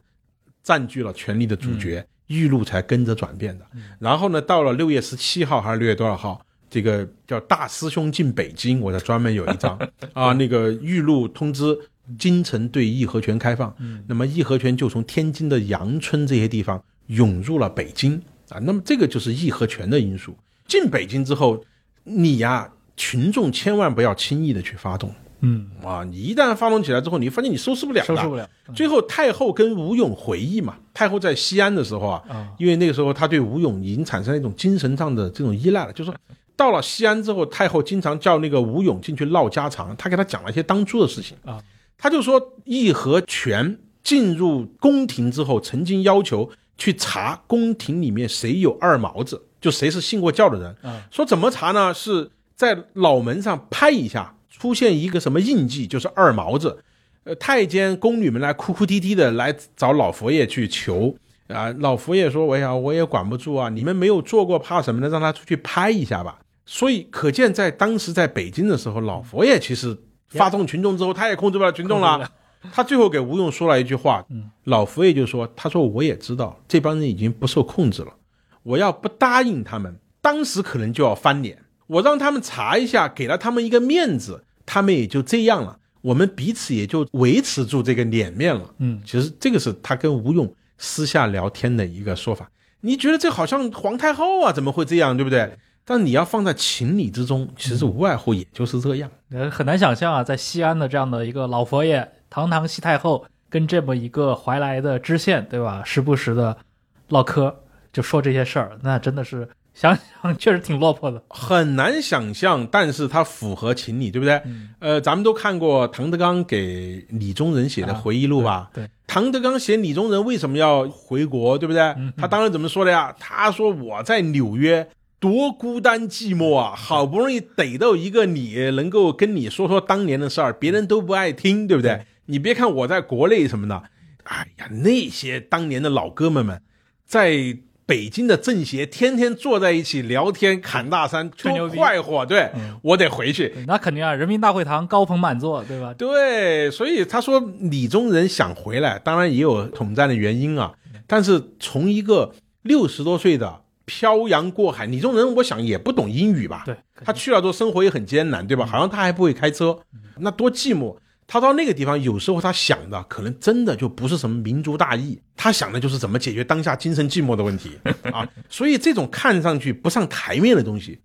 [SPEAKER 3] 占据了权力的主角，玉露才跟着转变的。然后呢，到了六月十七号还是六月多少号，这个叫大师兄进北京，我这专门有一张 啊，那个玉露通知。京城对义和拳开放，那么义和拳就从天津的阳春这些地方涌入了北京啊。那么这个就是义和拳的因素。进北京之后，你呀，群众千万不要轻易的去发动，
[SPEAKER 2] 嗯
[SPEAKER 3] 啊，你一旦发动起来之后，你发现你收拾不了，
[SPEAKER 2] 收拾不了。
[SPEAKER 3] 最后太后跟吴勇回忆嘛，太后在西安的时候啊，因为那个时候她对吴勇已经产生了一种精神上的这种依赖了，就是说到了西安之后，太后经常叫那个吴勇进去唠家常，她给他讲了一些当初的事情
[SPEAKER 2] 啊。
[SPEAKER 3] 他就说，义和拳进入宫廷之后，曾经要求去查宫廷里面谁有二毛子，就谁是信过教的人。说怎么查呢？是在脑门上拍一下，出现一个什么印记，就是二毛子。呃，太监宫女们来哭哭啼啼的来找老佛爷去求啊，老佛爷说：“我呀，我也管不住啊，你们没有做过，怕什么呢？让他出去拍一下吧。”所以可见，在当时在北京的时候，老佛爷其实。发动群众之后，他也控制不了群众了。他最后给吴用说了一句话：“老佛爷就说，他说我也知道这帮人已经不受控制了，我要不答应他们，当时可能就要翻脸。我让他们查一下，给了他们一个面子，他们也就这样了。我们彼此也就维持住这个脸面了。”
[SPEAKER 2] 嗯，
[SPEAKER 3] 其实这个是他跟吴用私下聊天的一个说法。你觉得这好像皇太后啊？怎么会这样？对不对？但你要放在情理之中，其实无外乎也就是这样。
[SPEAKER 2] 呃，很难想象啊，在西安的这样的一个老佛爷，堂堂西太后，跟这么一个怀来的知县，对吧？时不时的唠嗑，就说这些事儿，那真的是想想确实挺落魄的，
[SPEAKER 3] 很难想象。但是它符合情理，对不对？呃，咱们都看过唐德刚给李宗仁写的回忆录吧？
[SPEAKER 2] 对，
[SPEAKER 3] 唐德刚写李宗仁为什么要回国，对不对？他当时怎么说的呀？他说我在纽约。多孤单寂寞啊！好不容易逮到一个你能够跟你说说当年的事儿，别人都不爱听，对不对？你别看我在国内什么的，哎呀，那些当年的老哥们们，在北京的政协天天坐在一起聊天侃大山，多快活！对我得回去，
[SPEAKER 2] 那肯定啊，人民大会堂高朋满座，对吧？
[SPEAKER 3] 对，所以他说李宗仁想回来，当然也有统战的原因啊。但是从一个六十多岁的。漂洋过海，李宗仁我想也不懂英语吧？
[SPEAKER 2] 对，
[SPEAKER 3] 他去了之后生活也很艰难，对吧？好像他还不会开车，那多寂寞。他到那个地方，有时候他想的可能真的就不是什么民族大义，他想的就是怎么解决当下精神寂寞的问题啊。所以这种看上去不上台面的东西，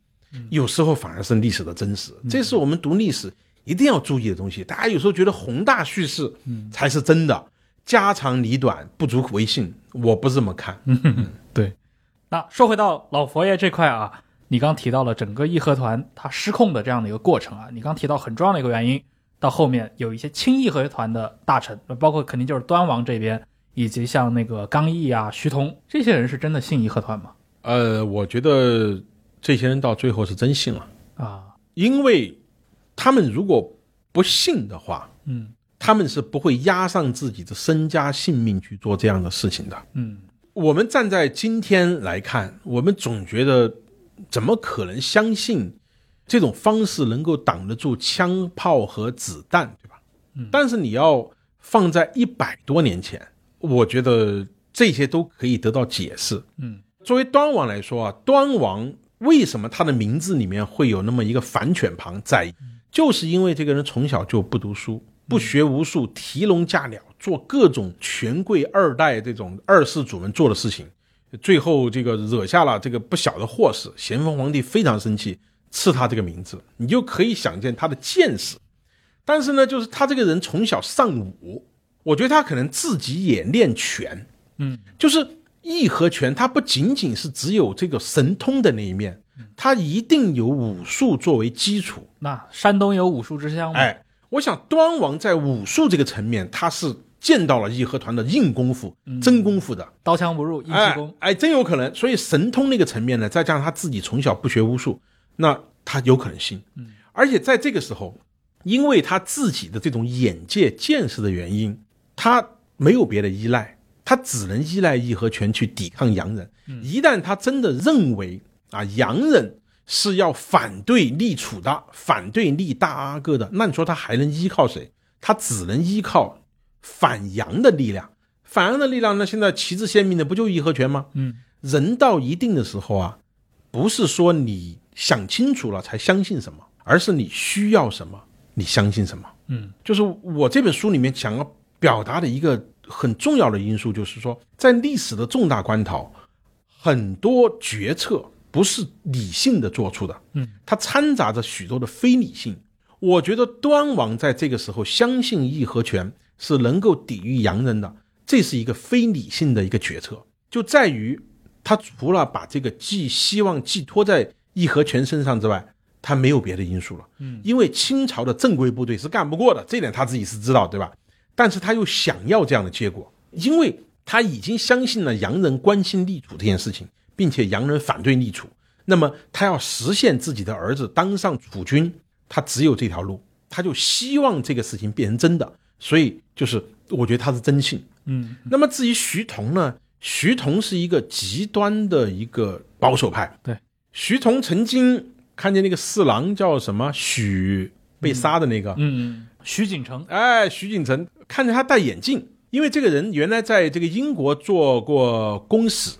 [SPEAKER 3] 有时候反而是历史的真实。这是我们读历史一定要注意的东西。大家有时候觉得宏大叙事才是真的，家长里短不足为信。我不这么看。
[SPEAKER 2] 对。那说回到老佛爷这块啊，你刚提到了整个义和团它失控的这样的一个过程啊，你刚提到很重要的一个原因，到后面有一些亲义和团的大臣，包括肯定就是端王这边，以及像那个刚毅啊、徐同这些人，是真的信义和团吗？
[SPEAKER 3] 呃，我觉得这些人到最后是真信了
[SPEAKER 2] 啊，
[SPEAKER 3] 因为他们如果不信的话，
[SPEAKER 2] 嗯
[SPEAKER 3] 他们是不会押上自己的身家性命去做这样的事情的。
[SPEAKER 2] 嗯
[SPEAKER 3] 我们站在今天来看，我们总觉得怎么可能相信这种方式能够挡得住枪炮和子弹，对吧？
[SPEAKER 2] 嗯
[SPEAKER 3] 但是你要放在一百多年前，我觉得这些都可以得到解释。
[SPEAKER 2] 嗯
[SPEAKER 3] 作为端王来说啊，端王为什么他的名字里面会有那么一个反犬旁在？就是因为这个人从小就不读书，不学无术，提笼架鸟，做各种权贵二代这种二世主们做的事情，最后这个惹下了这个不小的祸事。咸丰皇帝非常生气，赐他这个名字，你就可以想见他的见识。但是呢，就是他这个人从小尚武，我觉得他可能自己也练拳，
[SPEAKER 2] 嗯
[SPEAKER 3] 就是义和拳，他不仅仅是只有这个神通的那一面，他一定有武术作为基础。
[SPEAKER 2] 那山东有武术之乡吗？，
[SPEAKER 3] 哎，我想端王在武术这个层面，他是见到了义和团的硬功夫、真功夫的，
[SPEAKER 2] 刀枪不入，硬气
[SPEAKER 3] 哎
[SPEAKER 2] 功。
[SPEAKER 3] 哎，真有可能。所以神通那个层面呢，再加上他自己从小不学巫术，那他有可能信。
[SPEAKER 2] 嗯，
[SPEAKER 3] 而且在这个时候，因为他自己的这种眼界、见识的原因，他没有别的依赖，他只能依赖义和拳去抵抗洋人。一旦他真的认为啊，洋人是要反对立储的，反对立大阿哥的，那你说他还能依靠谁？他只能依靠反洋的力量。反洋的力量呢？现在旗帜鲜明的不就义和拳吗？
[SPEAKER 2] 嗯，
[SPEAKER 3] 人到一定的时候啊，不是说你想清楚了才相信什么，而是你需要什么，你相信什么。
[SPEAKER 2] 嗯
[SPEAKER 3] 就是我这本书里面想要表达的一个很重要的因素，就是说，在历史的重大关头，很多决策不是理性的做出的，
[SPEAKER 2] 嗯，
[SPEAKER 3] 它掺杂着许多的非理性。我觉得端王在这个时候相信义和拳是能够抵御洋人的，这是一个非理性的一个决策，就在于他除了把这个寄希望寄托在义和拳身上之外，他没有别的因素了。
[SPEAKER 2] 嗯，
[SPEAKER 3] 因为清朝的正规部队是干不过的，这点他自己是知道，对吧？但是他又想要这样的结果，因为他已经相信了洋人关心立储这件事情，并且洋人反对立储，那么他要实现自己的儿子当上储君，他只有这条路，他就希望这个事情变成真的，所以就是我觉得他是真信。
[SPEAKER 2] 嗯
[SPEAKER 3] 那么至于徐桐呢？徐桐是一个极端的一个保守派。
[SPEAKER 2] 对，
[SPEAKER 3] 徐同曾经看见那个四郎叫什么许被杀的那个，
[SPEAKER 2] 嗯，徐锦成。
[SPEAKER 3] 哎，徐锦成看着他戴眼镜，因为这个人原来在这个英国做过公使，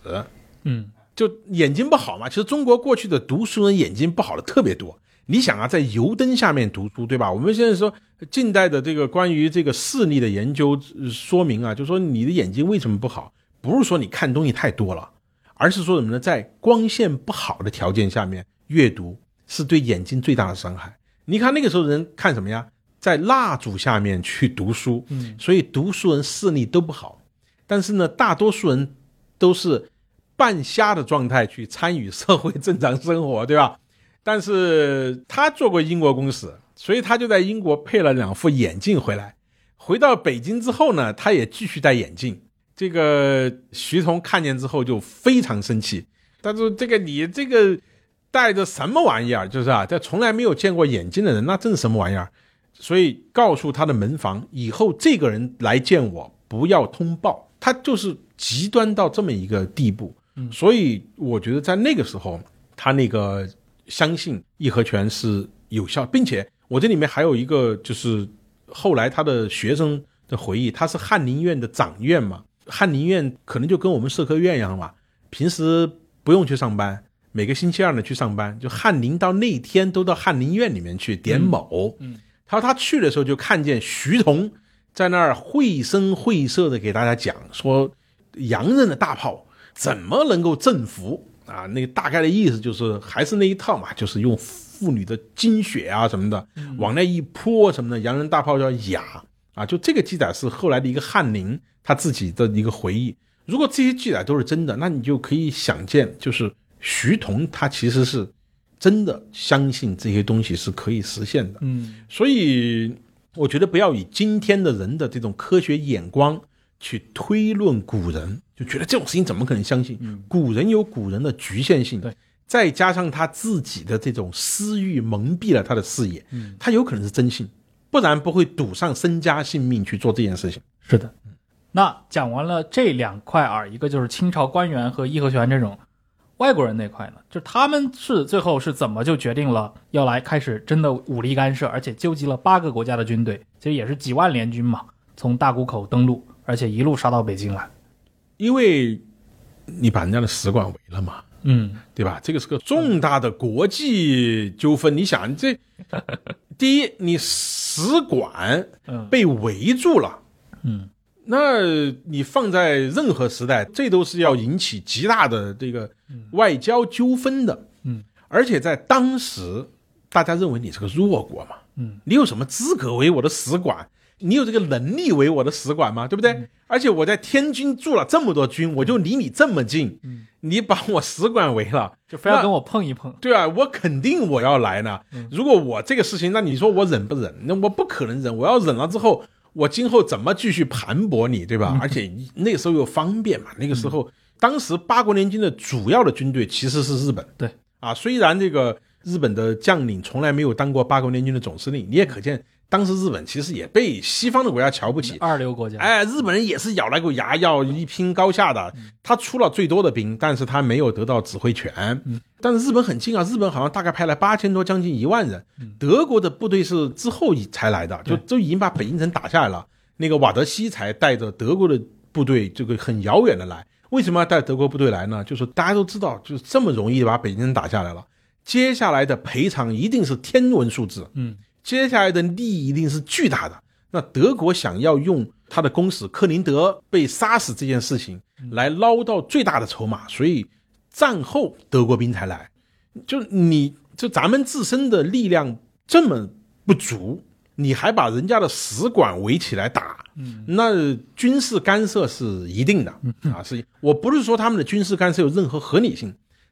[SPEAKER 2] 嗯
[SPEAKER 3] 就眼睛不好嘛。其实中国过去的读书人眼睛不好的特别多。你想啊，在油灯下面读书，对吧？我们现在说近代的这个关于这个视力的研究呃说明啊，就说你的眼睛为什么不好，不是说你看东西太多了，而是说什么呢？在光线不好的条件下面阅读是对眼睛最大的伤害。你看那个时候人看什么呀？在蜡烛下面去读书，
[SPEAKER 2] 嗯
[SPEAKER 3] 所以读书人视力都不好。但是呢，大多数人都是半瞎的状态去参与社会正常生活，对吧？但是他做过英国公使，所以他就在英国配了两副眼镜回来。回到北京之后呢，他也继续戴眼镜。这个徐同看见之后就非常生气，他说：“这个你这个戴着什么玩意儿？就是啊，这从来没有见过眼镜的人，那这是什么玩意儿？”所以告诉他的门房，以后这个人来见我，不要通报。他就是极端到这么一个地步。
[SPEAKER 2] 嗯
[SPEAKER 3] 所以我觉得在那个时候，他那个相信义和拳是有效，并且我这里面还有一个就是后来他的学生的回忆，他是翰林院的长院嘛，翰林院可能就跟我们社科院一样嘛，平时不用去上班，每个星期二呢去上班，就翰林到那天都到翰林院里面去点卯。
[SPEAKER 2] 嗯嗯。
[SPEAKER 3] 他说他去的时候就看见徐同在那儿绘声绘色的给大家讲说，洋人的大炮怎么能够征服啊，那个大概的意思就是还是那一套嘛，就是用妇女的精血啊什么的往那一泼什么的，洋人大炮叫雅啊，就这个记载是后来的一个翰林他自己的一个回忆。如果这些记载都是真的，那你就可以想见，就是徐桐他其实是真的相信这些东西是可以实现的。
[SPEAKER 2] 嗯
[SPEAKER 3] 所以我觉得不要以今天的人的这种科学眼光去推论古人，就觉得这种事情怎么可能相信？古人有古人的局限性，
[SPEAKER 2] 对，
[SPEAKER 3] 再加上他自己的这种私欲蒙蔽了他的视野，他有可能是真信，不然不会赌上身家性命去做这件事情。
[SPEAKER 2] 是的。那讲完了这两块儿，一个就是清朝官员和义和拳这种外国人那块呢，就他们是最后是怎么就决定了要来开始真的武力干涉，而且纠集了八个国家的军队，其实也是几万联军嘛，从大沽口登陆，而且一路杀到北京来。
[SPEAKER 3] 因为你把人家的使馆围了嘛，
[SPEAKER 2] 嗯
[SPEAKER 3] 对吧？这个是个重大的国际纠纷。你想，这 第一，你使馆
[SPEAKER 2] 嗯
[SPEAKER 3] 被围住了，
[SPEAKER 2] 嗯
[SPEAKER 3] 那你放在任何时代，这都是要引起极大的这个外交纠纷的。
[SPEAKER 2] 嗯，
[SPEAKER 3] 而且在当时，大家认为你是个弱国嘛，
[SPEAKER 2] 嗯，
[SPEAKER 3] 你有什么资格为我的使馆？你有这个能力为我的使馆吗？对不对？
[SPEAKER 2] 嗯
[SPEAKER 3] 而且我在天津驻了这么多军，我就离你这么近，
[SPEAKER 2] 嗯
[SPEAKER 3] 你把我使馆围了，
[SPEAKER 2] 就非要跟我碰一碰。
[SPEAKER 3] 对啊，我肯定我要来呢。如果我这个事情，那你说我忍不忍？那我不可能忍。我要忍了之后，我今后怎么继续盘剥你，对吧？而且那时候又方便嘛。那个时候，当时八国联军的主要的军队其实是日本。
[SPEAKER 2] 对
[SPEAKER 3] 啊，虽然这个日本的将领从来没有当过八国联军的总司令，你也可见当时日本其实也被西方的国家瞧不起。
[SPEAKER 2] 二流国家，
[SPEAKER 3] 哎，日本人也是咬了口牙要一拼高下的。他出了最多的兵，但是他没有得到指挥权。但是日本很近啊，日本好像大概派了八千多，将近一万人。德国的部队是之后才来的，就都已经把北京城打下来了。那个瓦德西才带着德国的部队，这个很遥远的来。为什么要带德国部队来呢？就是大家都知道，就是这么容易把北京城打下来了，接下来的赔偿一定是天文数字。
[SPEAKER 2] 嗯
[SPEAKER 3] 接下来的利益一定是巨大的。那德国想要用他的公使克林德被杀死这件事情来捞到最大的筹码，所以战后德国兵才来。就你就咱们自身的力量这么不足，你还把人家的使馆围起来打，那军事干涉是一定的啊。是我不是说他们的军事干涉有任何合理性，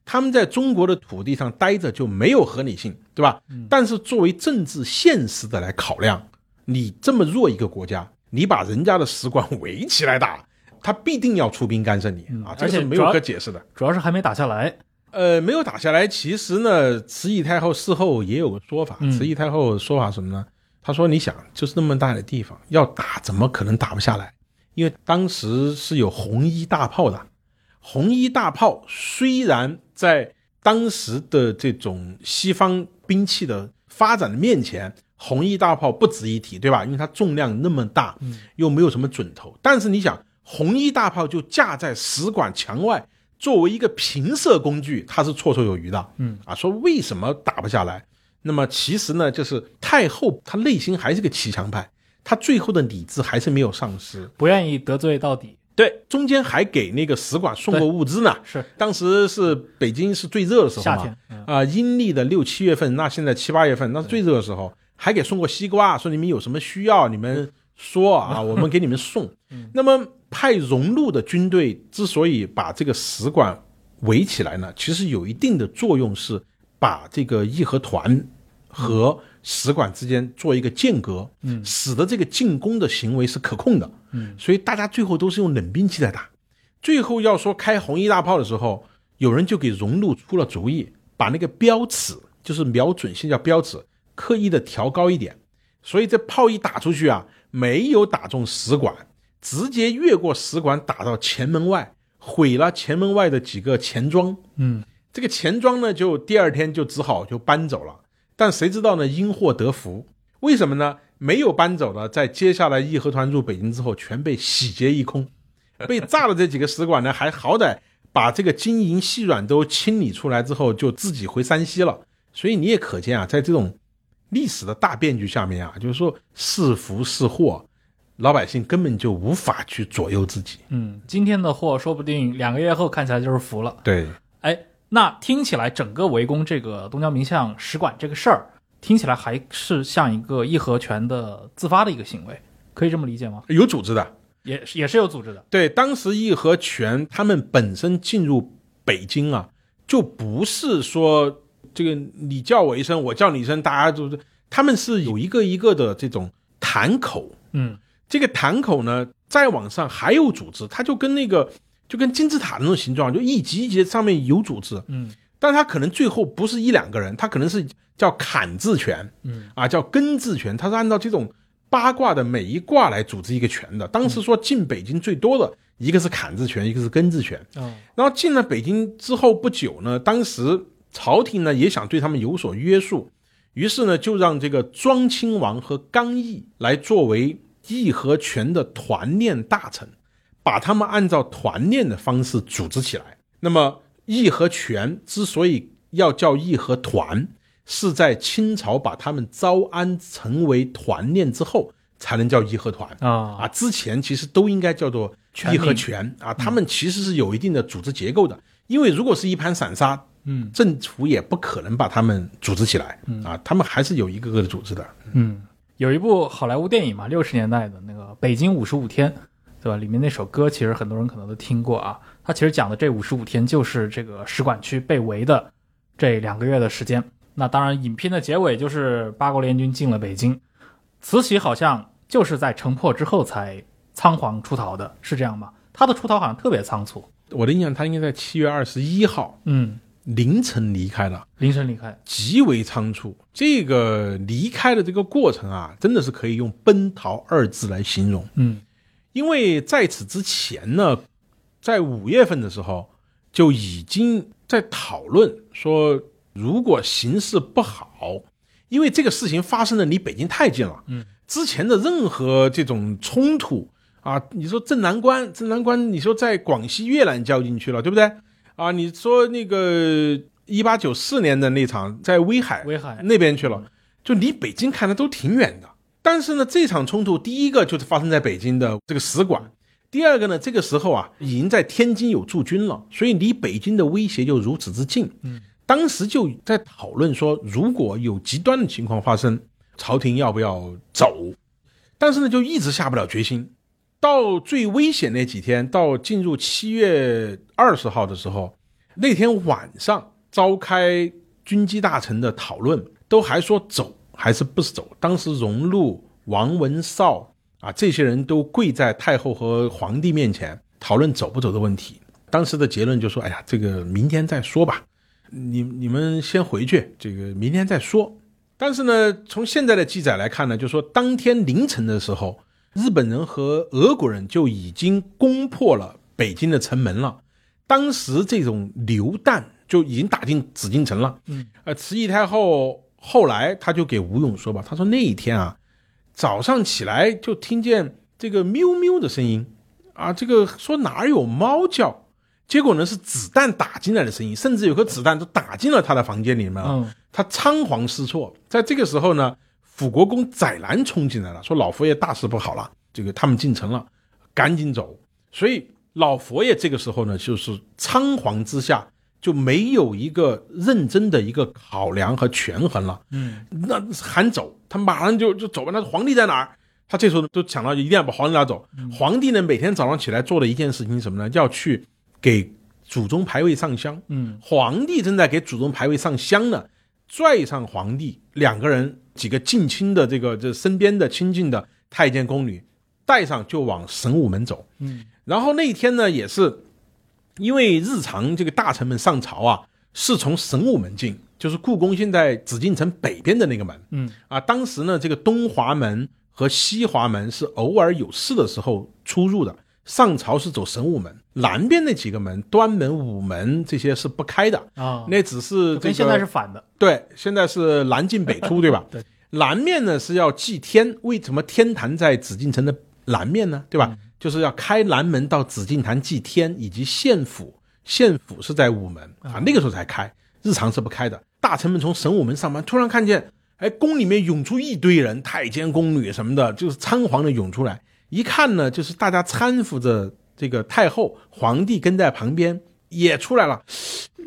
[SPEAKER 3] 他们在中国的土地上待着就没有合理性，对吧？但是作为政治现实的来考量，你这么弱一个国家，你把人家的使馆围起来打，他必定要出兵干涉你啊，这个是没有可解释的。
[SPEAKER 2] 主要是还没打下来。
[SPEAKER 3] 呃，没有打下来。其实呢，慈禧太后事后也有个说法。
[SPEAKER 2] 嗯
[SPEAKER 3] 慈禧太后说法什么呢？她说：“你想，就是那么大的地方，要打怎么可能打不下来？因为当时是有红衣大炮的。红衣大炮虽然在当时的这种西方兵器的发展的面前，红衣大炮不值一提，对吧？因为它重量那么大，又没有什么准头。但是你想，红衣大炮就架在使馆墙外，作为一个平射工具，它是绰绰有余的。
[SPEAKER 2] 嗯
[SPEAKER 3] 啊，说为什么打不下来？那么其实呢，就是太后她内心还是个骑墙派，她最后的理智还是没有丧失。
[SPEAKER 2] 不愿意得罪到底。
[SPEAKER 3] 对，中间还给那个使馆送过物资呢。
[SPEAKER 2] 是。
[SPEAKER 3] 当时是北京是最热的时候嘛，
[SPEAKER 2] 夏天嗯。
[SPEAKER 3] 啊、阴历的六七月份，那现在七八月份，那是最热的时候，还给送过西瓜，说你们有什么需要，你们说啊，我们给你们送。那么派荣禄的军队之所以把这个使馆围起来呢，其实有一定的作用，是把这个义和团和使馆之间做一个间隔，嗯，使得这个进攻的行为是可控的，嗯，所以大家最后都是用冷兵器在打。最后要说开红衣大炮的时候，有人就给荣禄出了主意，把那个标尺，就是瞄准线叫标尺，刻意的调高一点。所以这炮一打出去啊，没有打中使馆，直接越过使馆打到前门外，毁了前门外的几个钱庄。
[SPEAKER 2] 嗯，
[SPEAKER 3] 这个钱庄呢，就第二天就只好就搬走了。但谁知道呢？因祸得福，为什么呢？没有搬走的，在接下来义和团入北京之后，全被洗劫一空。被炸的这几个使馆呢，还好歹把这个金银细软都清理出来之后，就自己回山西了。所以你也可见啊，在这种历史的大变局下面啊，就是说是福是祸，老百姓根本就无法去左右自己。
[SPEAKER 2] 嗯，今天的货说不定两个月后看起来就是福了。
[SPEAKER 3] 对，
[SPEAKER 2] 哎，那听起来整个围攻这个东交民巷使馆这个事儿，听起来还是像一个义和拳的自发的一个行为，可以这么理解吗？
[SPEAKER 3] 有组织的，
[SPEAKER 2] 也是也是有组织的。
[SPEAKER 3] 对，当时义和拳他们本身进入北京啊，就不是说这个你叫我一声，我叫你一声，大家就是他们是有一个一个的这种潭口，
[SPEAKER 2] 嗯
[SPEAKER 3] 这个潭口呢，再往上还有组织，它就跟那个就跟金字塔那种形状，就一级一级上面有组织，
[SPEAKER 2] 嗯。
[SPEAKER 3] 但他可能最后不是一两个人，他可能是叫坎字权。
[SPEAKER 2] 嗯。
[SPEAKER 3] 啊，叫根字权，他是按照这种八卦的每一卦来组织一个权的。当时说进北京最多的一个是坎字权，一个是根字拳。
[SPEAKER 2] 哦
[SPEAKER 3] 然后进了北京之后不久呢，当时朝廷呢也想对他们有所约束，于是呢就让这个庄亲王和刚毅来作为义和拳的团练大臣，把他们按照团练的方式组织起来。那么义和拳之所以要叫义和团，是在清朝把他们招安成为团练之后，才能叫义和团。
[SPEAKER 2] 啊。
[SPEAKER 3] 啊，之前其实都应该叫做义和拳啊，他们其实是有一定的组织结构的，因为如果是一盘散沙，
[SPEAKER 2] 嗯。
[SPEAKER 3] 政府也不可能把他们组织起来。啊，他们还是有一个个的组织的。
[SPEAKER 2] 嗯，有一部好莱坞电影嘛，六十年代的那个《北京五十五天》，对吧？里面那首歌其实很多人可能都听过啊。它其实讲的这五十五天就是这个使馆区被围的这两个月的时间。那当然，影片的结尾就是八国联军进了北京，慈禧好像就是在城破之后才仓皇出逃的，是这样吗？他的出逃好像特别仓促，
[SPEAKER 3] 我的印象，他应该在七月二十一号
[SPEAKER 2] 嗯，
[SPEAKER 3] 凌晨离开了，
[SPEAKER 2] 凌晨离开，
[SPEAKER 3] 极为仓促。这个离开的这个过程啊，真的是可以用“奔逃”二字来形容。
[SPEAKER 2] 嗯
[SPEAKER 3] 因为在此之前呢，在五月份的时候就已经在讨论说，如果形势不好，因为这个事情发生的离北京太近了，
[SPEAKER 2] 嗯，
[SPEAKER 3] 之前的任何这种冲突啊，你说镇南关，镇南关，你说在广西越南交进去了，对不对？啊，你说那个一八九四年的那场在威海
[SPEAKER 2] 威海
[SPEAKER 3] 那边去了，就离北京看的都挺远的。但是呢，这场冲突第一个就是发生在北京的这个使馆，第二个呢，这个时候啊，已经在天津有驻军了，所以离北京的威胁就如此之近。
[SPEAKER 2] 嗯，
[SPEAKER 3] 当时就在讨论说，如果有极端的情况发生，朝廷要不要走？但是呢，就一直下不了决心。到最危险那几天，到进入七月二十号的时候，那天晚上召开军机大臣的讨论，都还说走还是不是走。当时荣禄、王文绍啊这些人都跪在太后和皇帝面前讨论走不走的问题。当时的结论就说：“哎呀，这个明天再说吧，你你们先回去，这个明天再说。”但是呢，从现在的记载来看呢，就说当天凌晨的时候，日本人和俄国人就已经攻破了北京的城门了。当时这种榴弹就已经打进紫禁城了。
[SPEAKER 2] 嗯，
[SPEAKER 3] 呃，慈禧太后后来他就给吴勇说吧，他说那一天啊，早上起来就听见这个喵喵的声音，啊，这个说哪儿有猫叫，结果呢是子弹打进来的声音，甚至有颗子弹都打进了他的房间里面他仓皇失措。在这个时候呢，辅国公载澜冲进来了，说老佛爷大事不好了，这个他们进城了，赶紧走。所以老佛爷这个时候呢，就是仓皇之下就没有一个认真的一个考量和权衡了。
[SPEAKER 2] 嗯
[SPEAKER 3] 那喊走，他马上就就走吧。那皇帝在哪儿？他这时候都想到一定要把皇帝拿走。皇帝呢，每天早上起来做的一件事情是什么呢？要去给祖宗牌位上香。
[SPEAKER 2] 嗯
[SPEAKER 3] 皇帝正在给祖宗牌位上香呢，拽上皇帝，两个人几个近亲的这个这身边的亲近的太监宫女，带上就往神武门走。
[SPEAKER 2] 嗯
[SPEAKER 3] 然后那一天呢，也是因为日常这个大臣们上朝啊，是从神武门进，就是故宫现在紫禁城北边的那个门
[SPEAKER 2] 嗯
[SPEAKER 3] 啊。当时呢，这个东华门和西华门是偶尔有事的时候出入的，上朝是走神武门，南边那几个门，端门、午门这些是不开的。
[SPEAKER 2] 啊，
[SPEAKER 3] 那只是这个
[SPEAKER 2] 跟现在是反的。
[SPEAKER 3] 对，现在是南进北出，对吧？
[SPEAKER 2] 对，
[SPEAKER 3] 南面呢是要祭天，为什么天坛在紫禁城的南面呢？对吧？就是要开南门到紫禁坛祭天，以及县府，县府是在午门啊，那个时候才开，日常是不开的。大臣们从神武门上班，突然看见，哎，宫里面涌出一堆人，太监、宫女什么的，就是仓皇的涌出来。一看呢，就是大家搀扶着这个太后，皇帝跟在旁边，也出来了，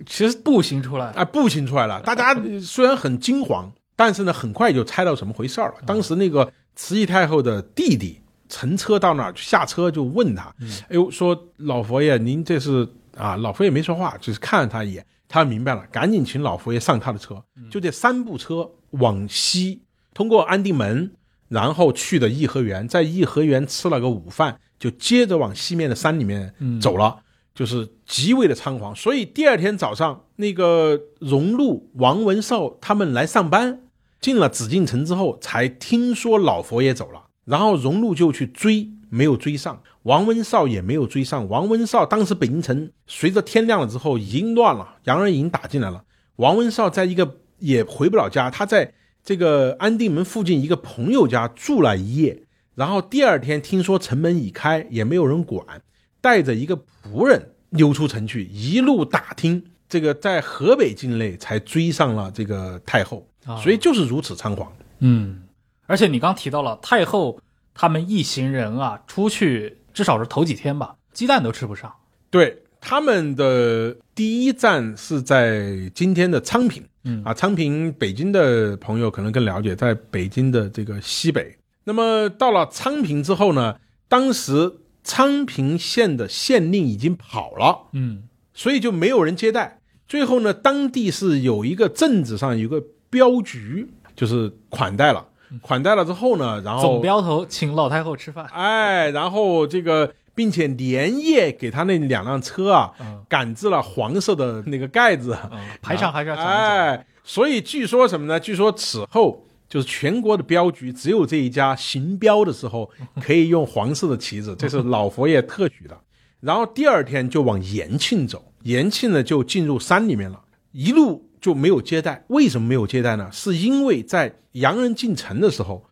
[SPEAKER 3] 其实
[SPEAKER 2] 步行出来
[SPEAKER 3] 啊，步行出来了。大家虽然很惊惶，但是呢，很快就猜到怎么回事了。当时那个慈禧太后的弟弟乘车到那儿下车就问他：“哎呦，说老佛爷，您这是啊？”老佛爷没说话，只是看了他一眼。他明白了，赶紧请老佛爷上他的车，就这三部车往西，通过安定门，然后去的颐和园，在颐和园吃了个午饭，就接着往西面的山里面走了，就是极为的仓皇。所以第二天早上，那个荣禄、王文绍他们来上班，进了紫禁城之后，才听说老佛爷走了，然后荣禄就去追。没有追上，王文绍也没有追上。王文绍当时北京城随着天亮了之后已经乱了，洋人已经打进来了。王文绍在一个也回不了家，他在这个安定门附近一个朋友家住了一夜，然后第二天听说城门已开，也没有人管，带着一个仆人溜出城去，一路打听，这个在河北境内才追上了这个太后，所以就是如此猖狂。
[SPEAKER 2] 嗯，而且你刚提到了太后。他们一行人啊，出去至少是头几天吧，鸡蛋都吃不上。
[SPEAKER 3] 对，他们的第一站是在今天的昌平，
[SPEAKER 2] 嗯
[SPEAKER 3] 啊，昌平，北京的朋友可能更了解，在北京的这个西北。那么到了昌平之后呢，当时昌平县的县令已经跑了，
[SPEAKER 2] 嗯，
[SPEAKER 3] 所以就没有人接待。最后呢，当地是有一个镇子上有个镖局，就是款待了。款待了之后呢，然后
[SPEAKER 2] 总镖头请老太后吃饭，
[SPEAKER 3] 哎，然后这个，并且连夜给他那两辆车啊，赶制了黄色的那个盖子，
[SPEAKER 2] 排场还是要讲
[SPEAKER 3] 哎，所以据说什么呢？据说此后就是全国的镖局只有这一家行镖的时候 可以用黄色的旗子，这是老佛爷特许的。然后第二天就往延庆走，延庆呢就进入山里面了，一路。就没有接待，为什么没有接待呢？是因为在洋人进城的时候，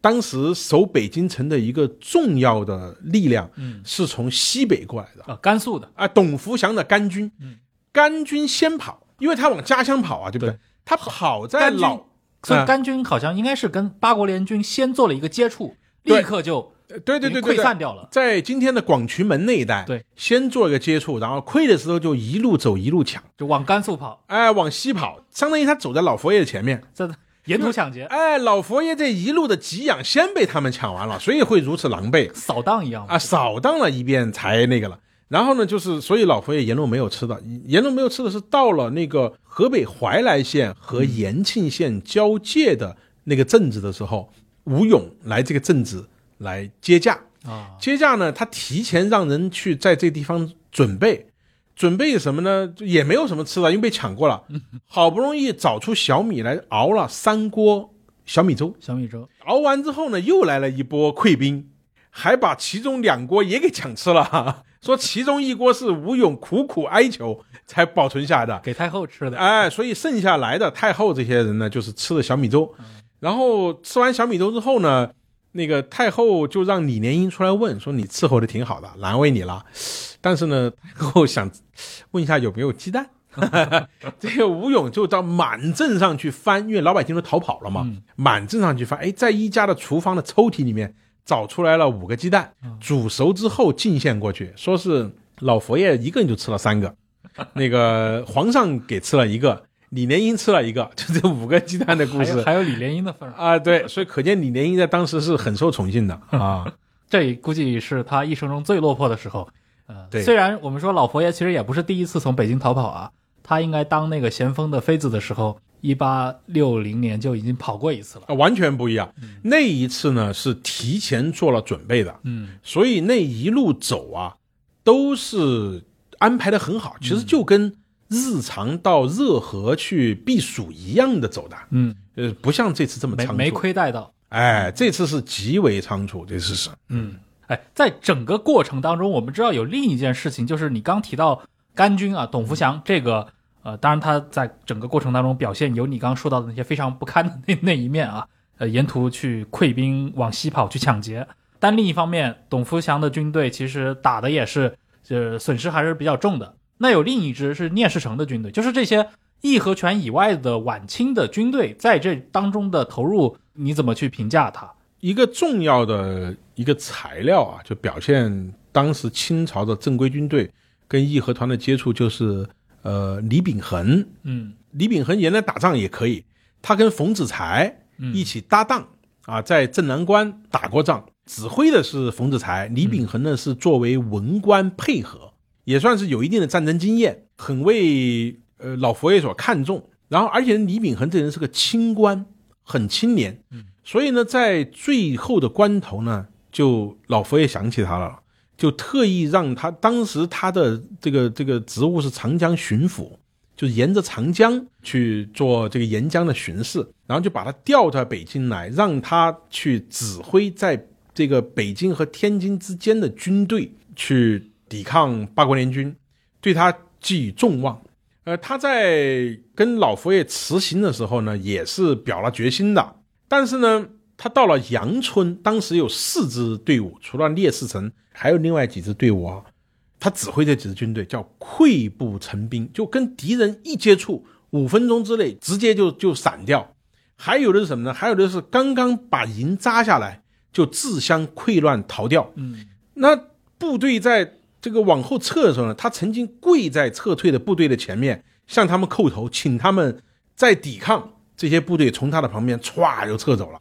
[SPEAKER 3] 当时守北京城的一个重要的力量，
[SPEAKER 2] 嗯，
[SPEAKER 3] 是从西北过来的。
[SPEAKER 2] 啊，甘肃的。
[SPEAKER 3] 啊，董福祥的甘军，
[SPEAKER 2] 嗯，
[SPEAKER 3] 甘军先跑，因为他往家乡跑啊，对不对？他跑在老，
[SPEAKER 2] 所以甘军好像应该是跟八国联军先做了一个接触，立刻就。
[SPEAKER 3] 对对对对，
[SPEAKER 2] 溃散掉了。
[SPEAKER 3] 在今天的广渠门那一带，
[SPEAKER 2] 对，
[SPEAKER 3] 先做一个接触，然后溃的时候就一路走一路抢，
[SPEAKER 2] 就往甘肃跑，
[SPEAKER 3] 哎，往西跑，相当于他走在老佛爷的前面，
[SPEAKER 2] 这沿途抢劫。
[SPEAKER 3] 哎，老佛爷这一路的给养先被他们抢完了，所以会如此狼狈，
[SPEAKER 2] 扫荡一样
[SPEAKER 3] 啊，扫荡了一遍才那个了。然后呢，就是所以老佛爷沿路没有吃的，沿路没有吃的是到了那个河北怀来县和延庆县交界的那个镇子的时候，吴勇来这个镇子来接驾。
[SPEAKER 2] 啊，
[SPEAKER 3] 接驾呢？他提前让人去在这地方准备，准备什么呢？也没有什么吃的，因为被抢过了。好不容易找出小米来熬了三锅小米粥，
[SPEAKER 2] 小米粥
[SPEAKER 3] 熬完之后呢，又来了一波溃兵，还把其中两锅也给抢吃了。说其中一锅是吴勇苦苦哀求才保存下来的，
[SPEAKER 2] 给太后吃的。
[SPEAKER 3] 哎，所以剩下来的太后这些人呢，就是吃的小米粥。然后吃完小米粥之后呢？那个太后就让李莲英出来问说：“你伺候的挺好的，难为你了。但是呢，太后想问一下有没有鸡蛋。这个吴勇就到满镇上去翻，因为老百姓都逃跑了嘛。满镇上去翻，哎，在一家的厨房的抽屉里面找出来了五个鸡蛋，煮熟之后进献过去，说是老佛爷一个人就吃了三个，那个皇上给吃了一个。”李莲英吃了一个，就这五个鸡蛋的故事，
[SPEAKER 2] 还有李莲英的份
[SPEAKER 3] 啊，对，所以可见李莲英在当时是很受宠幸的啊。
[SPEAKER 2] 这估计是他一生中最落魄的时候。呃，
[SPEAKER 3] 对，
[SPEAKER 2] 虽然我们说老佛爷其实也不是第一次从北京逃跑啊，他应该当那个咸丰的妃子的时候，一八六零年就已经跑过一次了，
[SPEAKER 3] 啊，完全不一样。那一次呢是提前做了准备的，
[SPEAKER 2] 嗯，
[SPEAKER 3] 所以那一路走啊都是安排的很好，其实就跟。日常到热河去避暑一样的走的，
[SPEAKER 2] 嗯，
[SPEAKER 3] 呃，不像这次这么仓促，
[SPEAKER 2] 没亏待到。
[SPEAKER 3] 哎，这次是极为仓促，这次是。
[SPEAKER 2] 嗯，哎，在整个过程当中，我们知道有另一件事情，就是你刚提到甘军啊，董福祥这个，呃，当然他在整个过程当中表现有你刚刚说到的那些非常不堪的那 那一面啊，呃，沿途去溃兵往西跑去抢劫，但另一方面，董福祥的军队其实打的也是，呃，损失还是比较重的。那有另一支是聂士成的军队，就是这些义和拳以外的晚清的军队在这当中的投入，你怎么去评价它？
[SPEAKER 3] 一个重要的一个材料啊，就表现当时清朝的正规军队跟义和团的接触就是呃李秉衡，
[SPEAKER 2] 嗯。
[SPEAKER 3] 李秉衡原来打仗也可以，他跟冯子材
[SPEAKER 2] 嗯。
[SPEAKER 3] 一起搭档啊，在镇南关打过仗，指挥的是冯子材，李秉衡呢是作为文官配合，也算是有一定的战争经验，很为呃老佛爷所看重。然后，而且李秉衡这人是个清官，很清廉，所以呢，在最后的关头呢，就老佛爷想起他了，就特意让他当时他的这个这个职务是长江巡抚，就是沿着长江去做这个沿江的巡视，然后就把他调到北京来，让他去指挥在这个北京和天津之间的军队去抵抗八国联军，对他寄予重望。呃，他在跟老佛爷辞行的时候呢，也是表了决心的。但是呢，他到了阳春，当时有四支队伍，除了聂士成，还有另外几支队伍啊。他指挥这几支军队叫溃不成兵，就跟敌人一接触，五分钟之内直接就就散掉。还有的是什么呢？还有的是刚刚把营扎下来，就自相溃乱逃掉。
[SPEAKER 2] 嗯
[SPEAKER 3] 那部队在这个往后撤的时候呢，他曾经跪在撤退的部队的前面，向他们叩头，请他们再抵抗。这些部队从他的旁边歘就撤走了。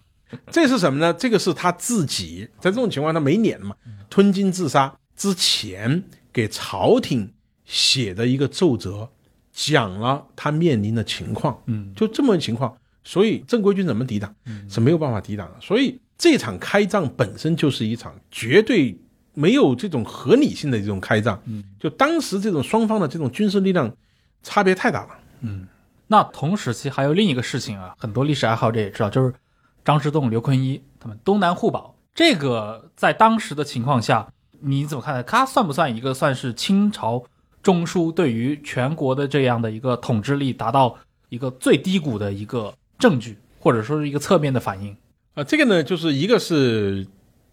[SPEAKER 3] 这是什么呢？这个是他自己在这种情况他没脸嘛，吞金自杀之前给朝廷写的一个奏折，讲了他面临的情况。
[SPEAKER 2] 嗯
[SPEAKER 3] 就这么个情况，所以正规军怎么抵挡是没有办法抵挡的。所以这场开仗本身就是一场绝对没有这种合理性的这种开仗。
[SPEAKER 2] 嗯，
[SPEAKER 3] 就当时这种双方的这种军事力量差别太大了。
[SPEAKER 2] 嗯那同时期还有另一个事情啊，很多历史爱好者也知道，就是张之洞、刘坤一他们东南互保。这个在当时的情况下，你怎么看待？它算不算一个算是清朝中枢对于全国的这样的一个统治力达到一个最低谷的一个证据，或者说是一个侧面的反应？
[SPEAKER 3] 啊，这个呢，就是一个是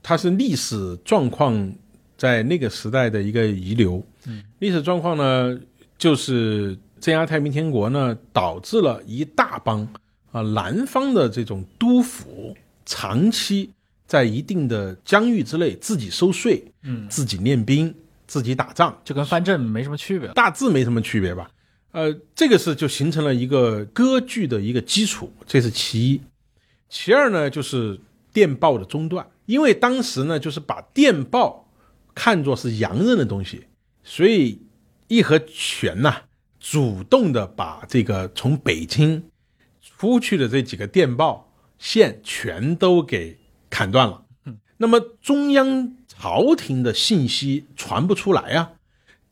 [SPEAKER 3] 它是历史状况在那个时代的一个遗留。
[SPEAKER 2] 嗯，
[SPEAKER 3] 历史状况呢，就是镇压太平天国呢，导致了一大帮啊南方的这种督府长期在一定的疆域之内自己收税、
[SPEAKER 2] 嗯，
[SPEAKER 3] 自己练兵、自己打仗，
[SPEAKER 2] 就跟藩镇没什么区别。
[SPEAKER 3] 大致没什么区别吧。呃，这个是就形成了一个割据的一个基础，这是其一。其二呢，就是电报的中断，因为当时呢，就是把电报看作是洋人的东西，所以义和拳呐、主动的把这个从北京出去的这几个电报线全都给砍断了。那么中央朝廷的信息传不出来啊。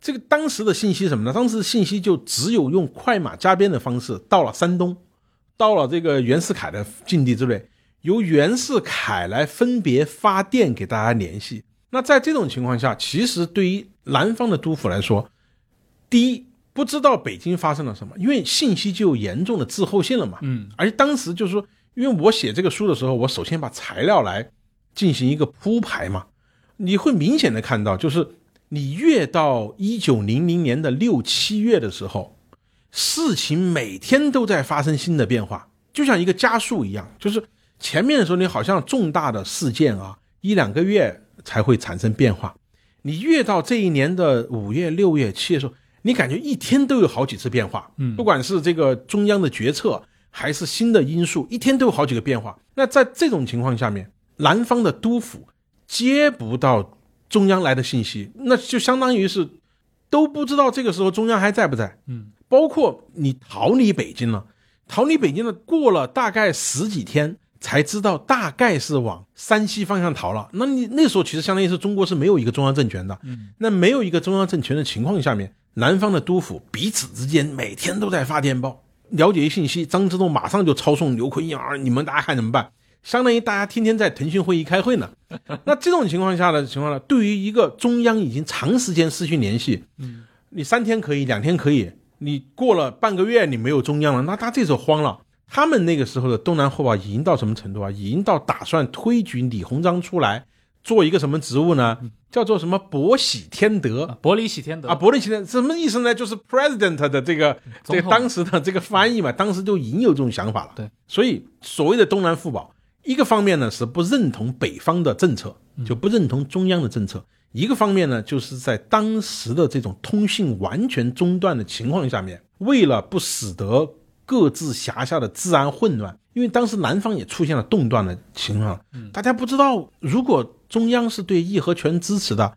[SPEAKER 3] 这个当时的信息什么呢？当时的信息就只有用快马加鞭的方式到了山东，到了这个袁世凯的境地之内，由袁世凯来分别发电给大家联系。那在这种情况下，其实对于南方的督府来说，第一不知道北京发生了什么，因为信息就有严重的滞后性了嘛。
[SPEAKER 2] 嗯
[SPEAKER 3] 而且当时就是说，因为我写这个书的时候，我首先把材料来进行一个铺排嘛，你会明显的看到，就是你越到一九零零年的六七月的时候，事情每天都在发生新的变化，就像一个加速一样。就是前面的时候，你好像重大的事件啊，一两个月才会产生变化。你越到这一年的五月、六月、七月的时候，你感觉一天都有好几次变化。
[SPEAKER 2] 嗯
[SPEAKER 3] 不管是这个中央的决策，还是新的因素，一天都有好几个变化。那在这种情况下面，南方的督府接不到中央来的信息，那就相当于是都不知道这个时候中央还在不在。
[SPEAKER 2] 嗯，
[SPEAKER 3] 包括你逃离北京了，逃离北京了，过了大概十几天才知道大概是往山西方向逃了。那你那时候其实相当于是中国是没有一个中央政权的。
[SPEAKER 2] 嗯，
[SPEAKER 3] 那没有一个中央政权的情况下面，南方的督府彼此之间每天都在发电报，了解信息。张之洞马上就抄送刘坤一儿，你们大家看怎么办？相当于大家天天在腾讯会议开会呢。那这种情况下的情况呢，对于一个中央已经长时间失去联系，
[SPEAKER 2] 嗯，
[SPEAKER 3] 你三天可以，两天可以，你过了半个月你没有中央了，那他这时候慌了。他们那个时候的东南互保已经到什么程度啊？已经到打算推举李鸿章出来做一个什么职务呢？叫做什么伯喜天德
[SPEAKER 2] 啊伯里喜天德
[SPEAKER 3] 啊，伯利奇的什么意思呢？就是 president 的这个
[SPEAKER 2] 总统
[SPEAKER 3] 这个当时的这个翻译嘛，当时就已经有这种想法了。
[SPEAKER 2] 对，
[SPEAKER 3] 所以所谓的东南互保，一个方面呢是不认同北方的政策，就不认同中央的政策；一个方面呢，就是在当时的这种通信完全中断的情况下面，为了不使得各自辖下的治安混乱，因为当时南方也出现了动乱的情况，大家不知道如果中央是对义和拳支持的，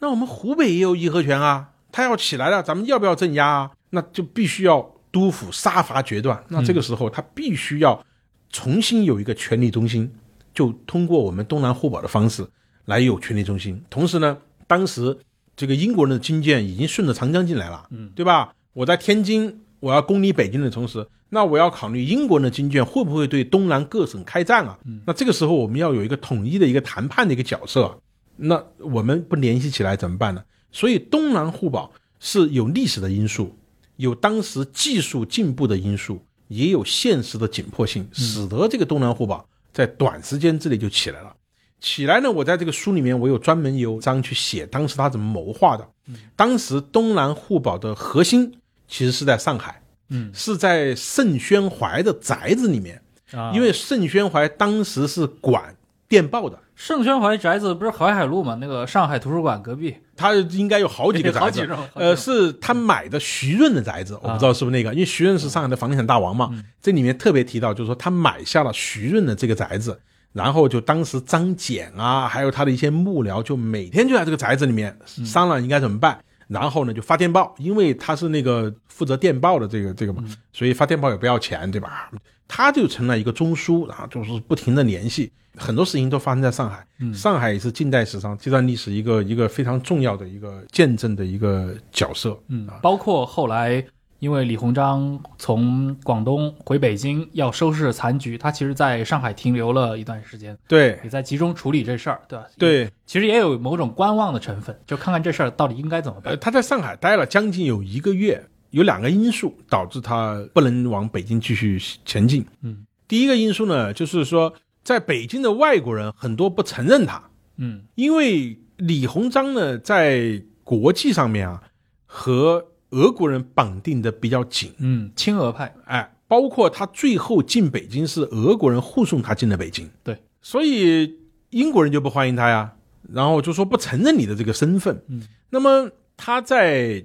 [SPEAKER 3] 那我们湖北也有义和拳啊，他要起来了，咱们要不要镇压啊？那就必须要督抚杀伐决断，那这个时候他必须要重新有一个权力中心，就通过我们东南互保的方式。来有权力中心，同时呢，当时这个英国人的军舰已经顺着长江进来了，嗯，对吧？我在天津，我要攻你北京的同时，那我要考虑英国人的军舰会不会对东南各省开战啊？那这个时候我们要有一个统一的一个谈判的一个角色，那我们不联系起来怎么办呢？所以东南互保是有历史的因素，有当时技术进步的因素，也有现实的紧迫性，使得这个东南互保在短时间之内就起来了。起来呢，我在这个书里面，我有专门有章去写当时他怎么谋划的。当时东南互保的核心其实是在上海，
[SPEAKER 2] 嗯，
[SPEAKER 3] 是在盛宣怀的宅子里面，
[SPEAKER 2] 啊，
[SPEAKER 3] 因为盛宣怀当时是管电报的，
[SPEAKER 2] 盛宣怀宅子不是淮海路吗？那个上海图书馆隔壁，
[SPEAKER 3] 他应该有好几个宅子，呃，是他买的徐润的宅子，我不知道是不是那个，因为徐润是上海的房地产大王嘛，这里面特别提到，就是说他买下了徐润的这个宅子。然后就当时张謇啊，还有他的一些幕僚，就每天就在这个宅子里面商量应该怎么办。然后呢，就发电报，因为他是那个负责电报的这个这个嘛，所以发电报也不要钱，对吧？他就成了一个中枢，然后就是不停的联系，很多事情都发生在上海。上海也是近代史上这段历史一个一个非常重要的一个见证的一个角色。
[SPEAKER 2] 嗯，包括后来。因为李鸿章从广东回北京要收拾残局，他其实在上海停留了一段时间，
[SPEAKER 3] 对，
[SPEAKER 2] 也在集中处理这事儿，对吧？
[SPEAKER 3] 对，
[SPEAKER 2] 其实也有某种观望的成分，就看看这事儿到底应该怎么办。
[SPEAKER 3] 他在上海待了将近有一个月，有两个因素导致他不能往北京继续前进。
[SPEAKER 2] 嗯，
[SPEAKER 3] 第一个因素呢，就是说在北京的外国人很多不承认他，
[SPEAKER 2] 嗯，
[SPEAKER 3] 因为李鸿章呢在国际上面啊和。俄国人绑定的比较紧，
[SPEAKER 2] 嗯，亲俄派，
[SPEAKER 3] 哎，包括他最后进北京是俄国人护送他进的北京，
[SPEAKER 2] 对，
[SPEAKER 3] 所以英国人就不欢迎他呀，然后就说不承认你的这个身份，
[SPEAKER 2] 嗯，
[SPEAKER 3] 那么他在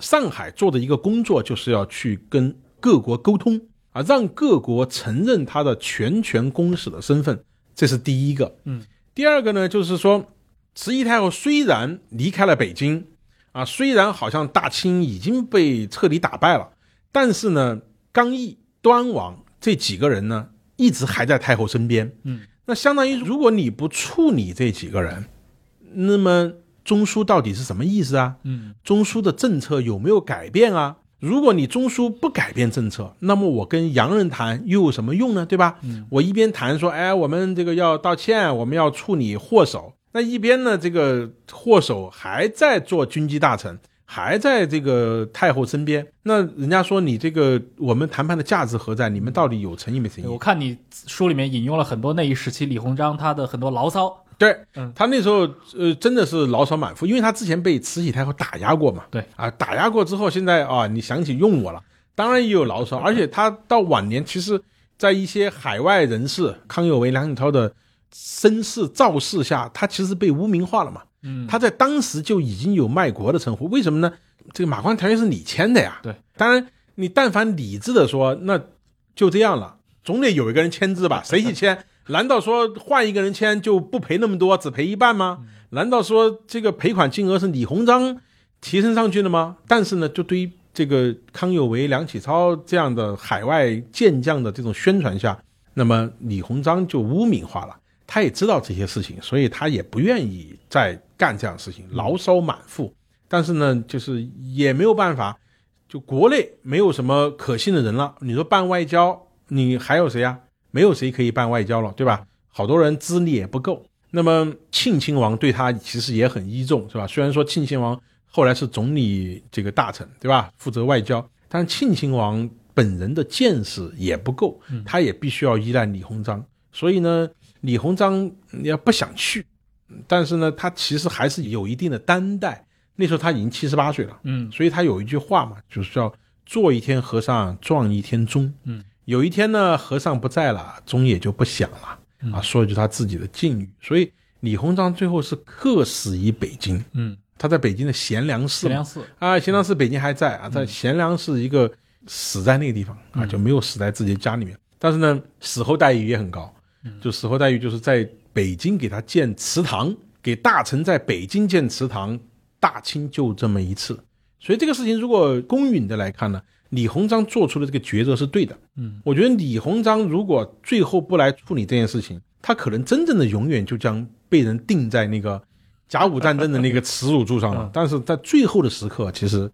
[SPEAKER 3] 上海做的一个工作就是要去跟各国沟通。啊，让各国承认他的全权公使的身份，这是第一个，
[SPEAKER 2] 嗯，
[SPEAKER 3] 第二个呢，就是说慈禧太后虽然离开了北京。啊，虽然好像大清已经被彻底打败了，但是呢，刚毅、端王这几个人呢，一直还在太后身边。
[SPEAKER 2] 嗯，
[SPEAKER 3] 那相当于如果你不处理这几个人，那么中枢到底是什么意思啊？
[SPEAKER 2] 嗯，
[SPEAKER 3] 中枢的政策有没有改变啊？如果你中枢不改变政策，那么我跟洋人谈又有什么用呢？对吧？
[SPEAKER 2] 嗯，
[SPEAKER 3] 我一边谈说，哎，我们这个要道歉，我们要处理祸首。那一边呢，这个祸首还在做军机大臣，还在这个太后身边。那人家说你这个我们谈判的价值何在？你们到底有诚意没诚意？
[SPEAKER 2] 我看你书里面引用了很多那一时期李鸿章他的很多牢骚。
[SPEAKER 3] 对，
[SPEAKER 2] 嗯，
[SPEAKER 3] 他那时候呃真的是牢骚满腹，因为他之前被慈禧太后打压过嘛。
[SPEAKER 2] 对
[SPEAKER 3] 啊，打压过之后，现在啊你想起用我了，当然也有牢骚。而且他到晚年，其实，在一些海外人士，康有为、梁启超的。声势造势下，他其实被污名化了嘛。
[SPEAKER 2] 嗯，
[SPEAKER 3] 他在当时就已经有卖国的称呼。为什么呢？这个马关条约是你签的呀。
[SPEAKER 2] 对，
[SPEAKER 3] 当然你但凡理智的说，那就这样了，总得有一个人签字吧？谁去签？难道说换一个人签就不赔那么多，只赔一半吗？难道说这个赔款金额是李鸿章提升上去的吗？但是呢，就对于这个康有为、梁启超这样的海外健将的这种宣传下，那么李鸿章就污名化了。他也知道这些事情，所以他也不愿意再干这样的事情，牢骚满腹。但是呢，就是也没有办法，就国内没有什么可信的人了。你说办外交，你还有谁啊？没有谁可以办外交了，对吧？好多人资历也不够。那么庆亲王对他其实也很依重，是吧？虽然说庆亲王后来是总理这个大臣，对吧？负责外交，但庆亲王本人的见识也不够，他也必须要依赖李鸿章。所以呢。李鸿章要不想去，但是呢，他其实还是有一定的担待。那时候他已经七十八岁了，
[SPEAKER 2] 嗯，
[SPEAKER 3] 所以他有一句话嘛，就是叫“做一天和尚撞一天钟”。
[SPEAKER 2] 嗯，
[SPEAKER 3] 有一天呢，和尚不在了，钟也就不响了啊。说一句他自己的境遇。所以李鸿章最后是客死于北京，
[SPEAKER 2] 嗯，
[SPEAKER 3] 他在北京的贤良寺
[SPEAKER 2] 贤良寺，
[SPEAKER 3] 啊，贤良寺北京还在啊，在贤良寺一个死在那个地方啊，
[SPEAKER 2] 嗯
[SPEAKER 3] 就没有死在自己家里面。但是呢，死后待遇也很高，就死后待遇就是在北京给他建祠堂，给大臣在北京建祠堂，大清就这么一次。所以这个事情如果公允的来看呢，李鸿章做出的这个抉择是对的。
[SPEAKER 2] 嗯，
[SPEAKER 3] 我觉得李鸿章如果最后不来处理这件事情，他可能真正的永远就将被人钉在那个甲午战争的那个耻辱柱上了
[SPEAKER 2] 嗯。
[SPEAKER 3] 但是在最后的时刻，其实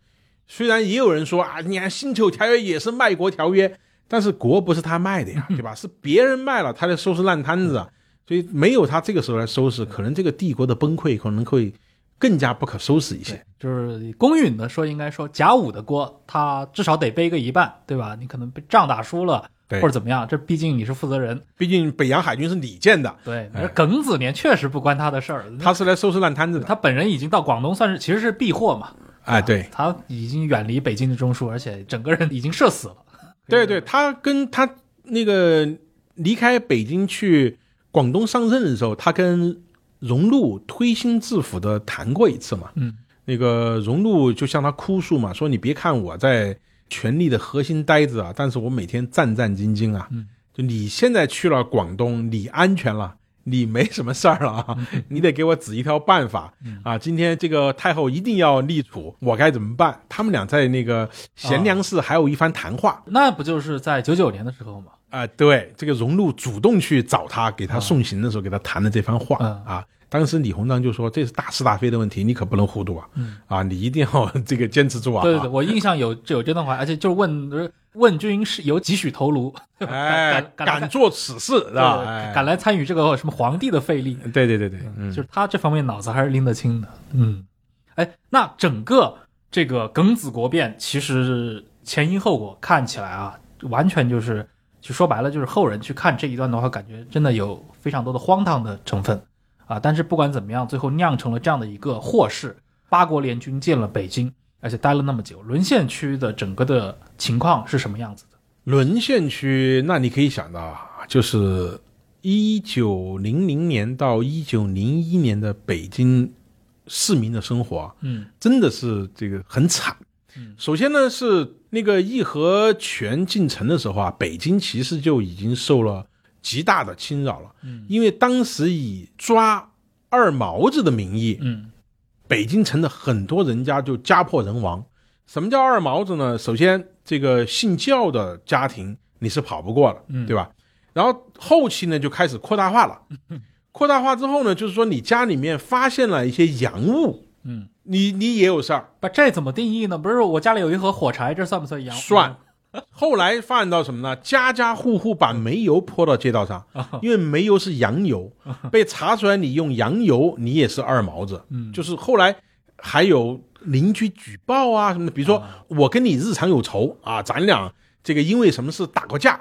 [SPEAKER 3] 虽然也有人说啊，你看辛丑条约也是卖国条约，但是国不是他卖的呀，对吧？是别人卖了，他在收拾烂摊子啊。所以没有他这个时候来收拾，可能这个帝国的崩溃可能会更加不可收拾一些。
[SPEAKER 2] 就是公允的说，应该说甲午的锅，他至少得背个一半，对吧？你可能被仗打输了，
[SPEAKER 3] 对
[SPEAKER 2] 或者怎么样，这毕竟你是负责人。
[SPEAKER 3] 毕竟北洋海军是你建的，
[SPEAKER 2] 对，
[SPEAKER 3] 哎
[SPEAKER 2] 这庚子年确实不关他的事儿，
[SPEAKER 3] 他是来收拾烂摊子的。
[SPEAKER 2] 他本人已经到广东，算是其实是避祸嘛。
[SPEAKER 3] 哎，对，
[SPEAKER 2] 他已经远离北京的中枢，而且整个人已经社死了。
[SPEAKER 3] 对对，他跟他那个离开北京去广东上任的时候，他跟荣禄推心置腹的谈过一次嘛。
[SPEAKER 2] 嗯，
[SPEAKER 3] 那个荣禄就向他哭诉嘛，说你别看我在权力的核心待着啊，但是我每天战战兢兢啊。
[SPEAKER 2] 嗯，
[SPEAKER 3] 就你现在去了广东，你安全了。你没什么事儿了啊，你得给我指一条办法啊！今天这个太后一定要立储，我该怎么办？他们俩在那个贤良寺还有一番谈话。
[SPEAKER 2] 那不就是在九九年的时候吗？
[SPEAKER 3] 啊、对，这个荣禄主动去找他，给他送行的时候，给他谈的这番话、
[SPEAKER 2] 嗯
[SPEAKER 3] 啊。当时李鸿章就说：“这是大是大非的问题，你可不能糊涂啊！
[SPEAKER 2] 嗯
[SPEAKER 3] 啊，你一定要 这个坚持住啊！”
[SPEAKER 2] 对对对，我印象有有这段话，而且就是问呃问君是有几许头颅，
[SPEAKER 3] 哎，
[SPEAKER 2] 敢敢
[SPEAKER 3] 敢做此事是吧？
[SPEAKER 2] 敢来参与这个什么皇帝的费力，
[SPEAKER 3] 对对对对，嗯，
[SPEAKER 2] 就是他这方面脑子还是拎得清的。嗯，哎，那整个这个庚子国变，其实前因后果看起来啊，完全就是，就说白了就是后人去看这一段的话，感觉真的有非常多的荒唐的成分啊。但是不管怎么样，最后酿成了这样的一个祸事，八国联军进了北京，而且待了那么久，沦陷区的整个的情况是什么样子的？
[SPEAKER 3] 沦陷区，那你可以想到啊，就是一九零零年到一九零一年的北京市民的生活啊，
[SPEAKER 2] 嗯
[SPEAKER 3] 真的是这个很惨。
[SPEAKER 2] 嗯
[SPEAKER 3] 首先呢是那个义和拳进城的时候啊，北京其实就已经受了极大的侵扰了，
[SPEAKER 2] 嗯
[SPEAKER 3] 因为当时以抓二毛子的名义，
[SPEAKER 2] 嗯
[SPEAKER 3] 北京城的很多人家就家破人亡。什么叫二毛子呢？首先，这个信教的家庭你是跑不过了，
[SPEAKER 2] 嗯
[SPEAKER 3] 对吧？然后后期呢就开始扩大化了，扩大化之后呢，就是说你家里面发现了一些洋物，
[SPEAKER 2] 嗯，
[SPEAKER 3] 你你也有事儿，
[SPEAKER 2] 不，这怎么定义呢？不是我家里有一盒火柴，这算不算洋？
[SPEAKER 3] 算。后来发展到什么呢？家家户户把煤油泼到街道上，因为煤油是洋油，被查出来你用洋油，你也是二毛子。
[SPEAKER 2] 嗯。
[SPEAKER 3] 就是后来还有邻居举报啊什么的，比如说我跟你日常有仇啊，咱俩这个因为什么事打过架，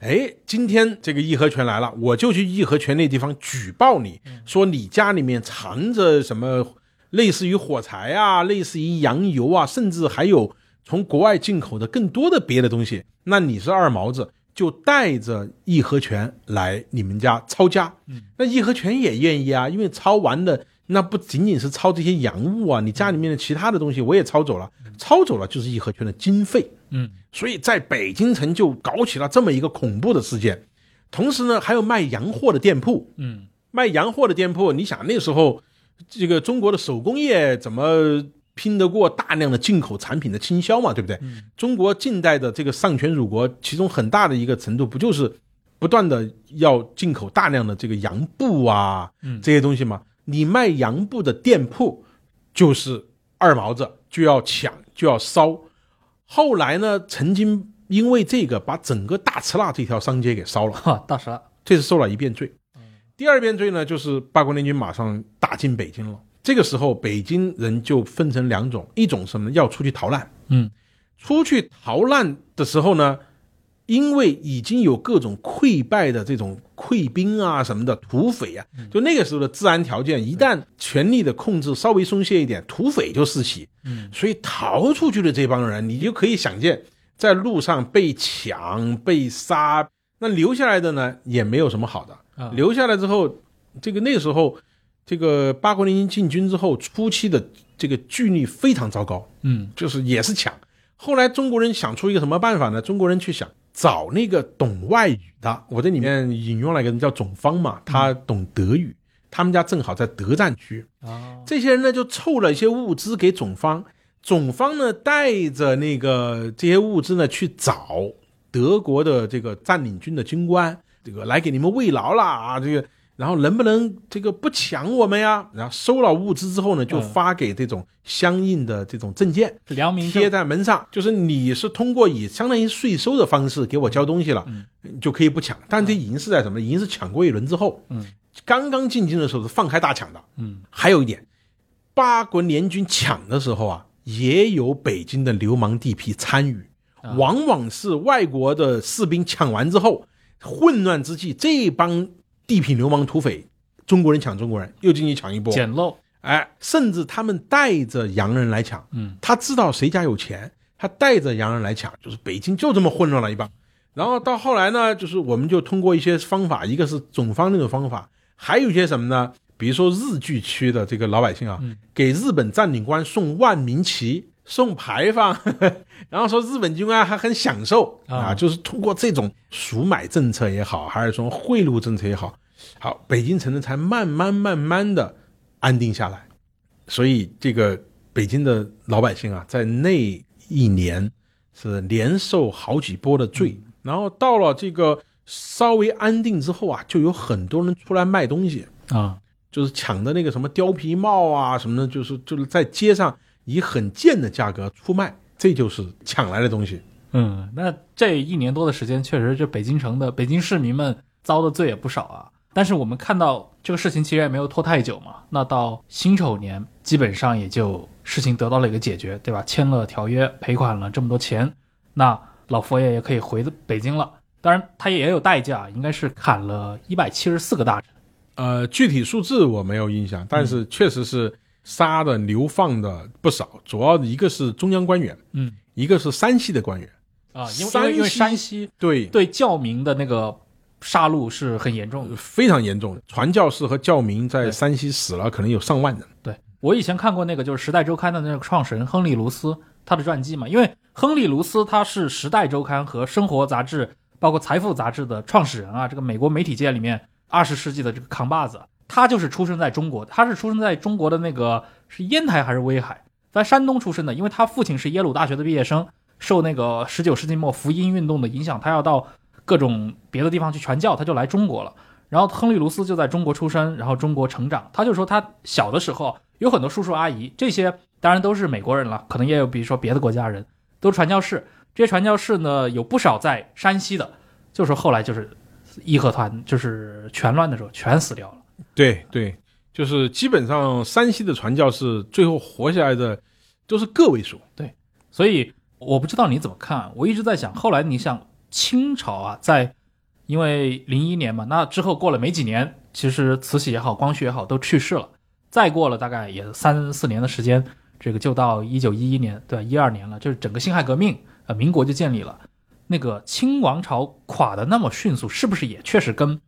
[SPEAKER 3] 哎，今天这个义和拳来了，我就去义和拳那地方举报你，说你家里面藏着什么类似于火柴啊，类似于洋油啊，甚至还有从国外进口的更多的别的东西，那你是二毛子。就带着义和拳来你们家抄家，那义和拳也愿意啊，因为抄完的那不仅仅是抄这些洋物啊，你家里面的其他的东西我也抄走了，抄走了就是义和拳的经费，
[SPEAKER 2] 嗯。
[SPEAKER 3] 所以在北京城就搞起了这么一个恐怖的事件。同时呢，还有卖洋货的店铺，
[SPEAKER 2] 嗯。
[SPEAKER 3] 卖洋货的店铺，你想那时候这个中国的手工业怎么拼得过大量的进口产品的倾销嘛，对不对？中国近代的这个丧权辱国，其中很大的一个程度不就是不断的要进口大量的这个洋布啊
[SPEAKER 2] 嗯
[SPEAKER 3] 这些东西吗？你卖洋布的店铺就是二毛子，就要抢就要烧。后来呢，曾经因为这个把整个大慈腊这条商街给烧了。
[SPEAKER 2] 哈，大蛇，
[SPEAKER 3] 这是受了一遍罪。第二遍罪呢，就是八国联军马上打进北京了。这个时候，北京人就分成两种，一种什么呢？要出去逃难。
[SPEAKER 2] 嗯
[SPEAKER 3] 出去逃难的时候呢，因为已经有各种溃败的这种溃兵啊什么的土匪啊，就那个时候的治安条件，一旦权力的控制稍微松懈一点，土匪就四起。
[SPEAKER 2] 嗯
[SPEAKER 3] 所以逃出去的这帮人，你就可以想见，在路上被抢、被杀，那留下来的呢，也没有什么好的。
[SPEAKER 2] 啊
[SPEAKER 3] 留下来之后，这个那个时候这个八国联军进军之后，初期的这个纪律非常糟糕，
[SPEAKER 2] 嗯
[SPEAKER 3] 就是也是抢。后来中国人想出一个什么办法呢？中国人去想找那个懂外语的，我这里面引用了一个人叫总方嘛，他懂德语，他们家正好在德战区，
[SPEAKER 2] 啊，
[SPEAKER 3] 这些人呢就凑了一些物资给总方，总方呢带着那个这些物资呢去找德国的这个占领军的军官，这个来给你们慰劳啦啊，这个然后能不能这个不抢我们呀？然后收了物资之后呢，就
[SPEAKER 2] 嗯
[SPEAKER 3] 发给这种相应的这种证件。
[SPEAKER 2] 良民
[SPEAKER 3] 贴在门上，就是你是通过以相当于税收的方式给我交东西了，
[SPEAKER 2] 嗯
[SPEAKER 3] 就可以不抢。但这已经是在什么？已经是抢过一轮之后，
[SPEAKER 2] 嗯，
[SPEAKER 3] 刚刚进京的时候是放开大抢的。
[SPEAKER 2] 嗯
[SPEAKER 3] 还有一点，八国联军抢的时候啊，也有北京的流氓地痞参与，
[SPEAKER 2] 啊
[SPEAKER 3] 往往是外国的士兵抢完之后，混乱之际，这帮地痞流氓土匪，中国人抢中国人，又进去抢一波，
[SPEAKER 2] 捡漏，
[SPEAKER 3] 哎，甚至他们带着洋人来抢。
[SPEAKER 2] 嗯
[SPEAKER 3] 他知道谁家有钱，他带着洋人来抢，就是北京就这么混乱了一帮。然后到后来呢，就是我们就通过一些方法，一个是总方那种方法，还有一些什么呢？比如说日据区的这个老百姓啊，
[SPEAKER 2] 嗯
[SPEAKER 3] 给日本占领官送万民旗、送牌坊，然后说日本军官还很享受啊，
[SPEAKER 2] 啊
[SPEAKER 3] 就是通过这种赎买政策也好，还是说贿赂政策也好，好，北京城呢才慢慢慢慢的安定下来。所以这个北京的老百姓啊，在那一年是连受好几波的罪，然后到了这个稍微安定之后啊，就有很多人出来卖东西，
[SPEAKER 2] 啊，
[SPEAKER 3] 就是抢的那个什么貂皮帽啊什么的，就是就是在街上以很贱的价格出卖，这就是抢来的东西。
[SPEAKER 2] 嗯，那这一年多的时间，确实这北京城的北京市民们遭的罪也不少啊。但是我们看到这个事情其实也没有拖太久嘛，那到辛丑年基本上也就事情得到了一个解决，对吧？签了条约，赔款了这么多钱，那老佛爷也可以回北京了。当然，他也有代价，应该是砍了一百七十四个大臣。
[SPEAKER 3] 呃，具体数字我没有印象，但是确实是杀的、流放的不少。主要一个是中央官员，
[SPEAKER 2] 嗯
[SPEAKER 3] 一个是山西的官员。
[SPEAKER 2] 啊，因为因为因为
[SPEAKER 3] 山
[SPEAKER 2] 山西
[SPEAKER 3] 对，
[SPEAKER 2] 对教民的那个杀戮是很严重的。
[SPEAKER 3] 非常严重。传教士和教民在山西死了，可能有上万人。
[SPEAKER 2] 对我以前看过那个就是《时代周刊》的那个创始人亨利·卢斯他的传记嘛，因为亨利·卢斯他是《时代周刊》和《生活》杂志，包括《财富》杂志的创始人啊，这个美国媒体界里面二十世纪的这个扛把子。他就是出生在中国，他是出生在中国的那个是烟台还是威海，在山东出生的，因为他父亲是耶鲁大学的毕业生，受那个十九世纪末福音运动的影响，他要到各种别的地方去传教，他就来中国了。然后亨利·卢斯就在中国出生，然后中国成长。他就说他小的时候有很多叔叔阿姨，这些当然都是美国人了，可能也有比如说别的国家人，都传教士。这些传教士呢，有不少在山西的，就是后来就是义和团就是全乱的时候全死掉了。
[SPEAKER 3] 对对，就是基本上山西的传教士最后活下来的都是个位数。
[SPEAKER 2] 对所以我不知道你怎么看，我一直在想，后来你想清朝啊，在因为零一年嘛，那之后过了没几年，其实慈禧也好，光绪也好都去世了，再过了大概也三四年的时间，这个就到一九一一年，对，一二年了，就是整个辛亥革命，呃，民国就建立了。那个清王朝垮的那么迅速，是不是也确实跟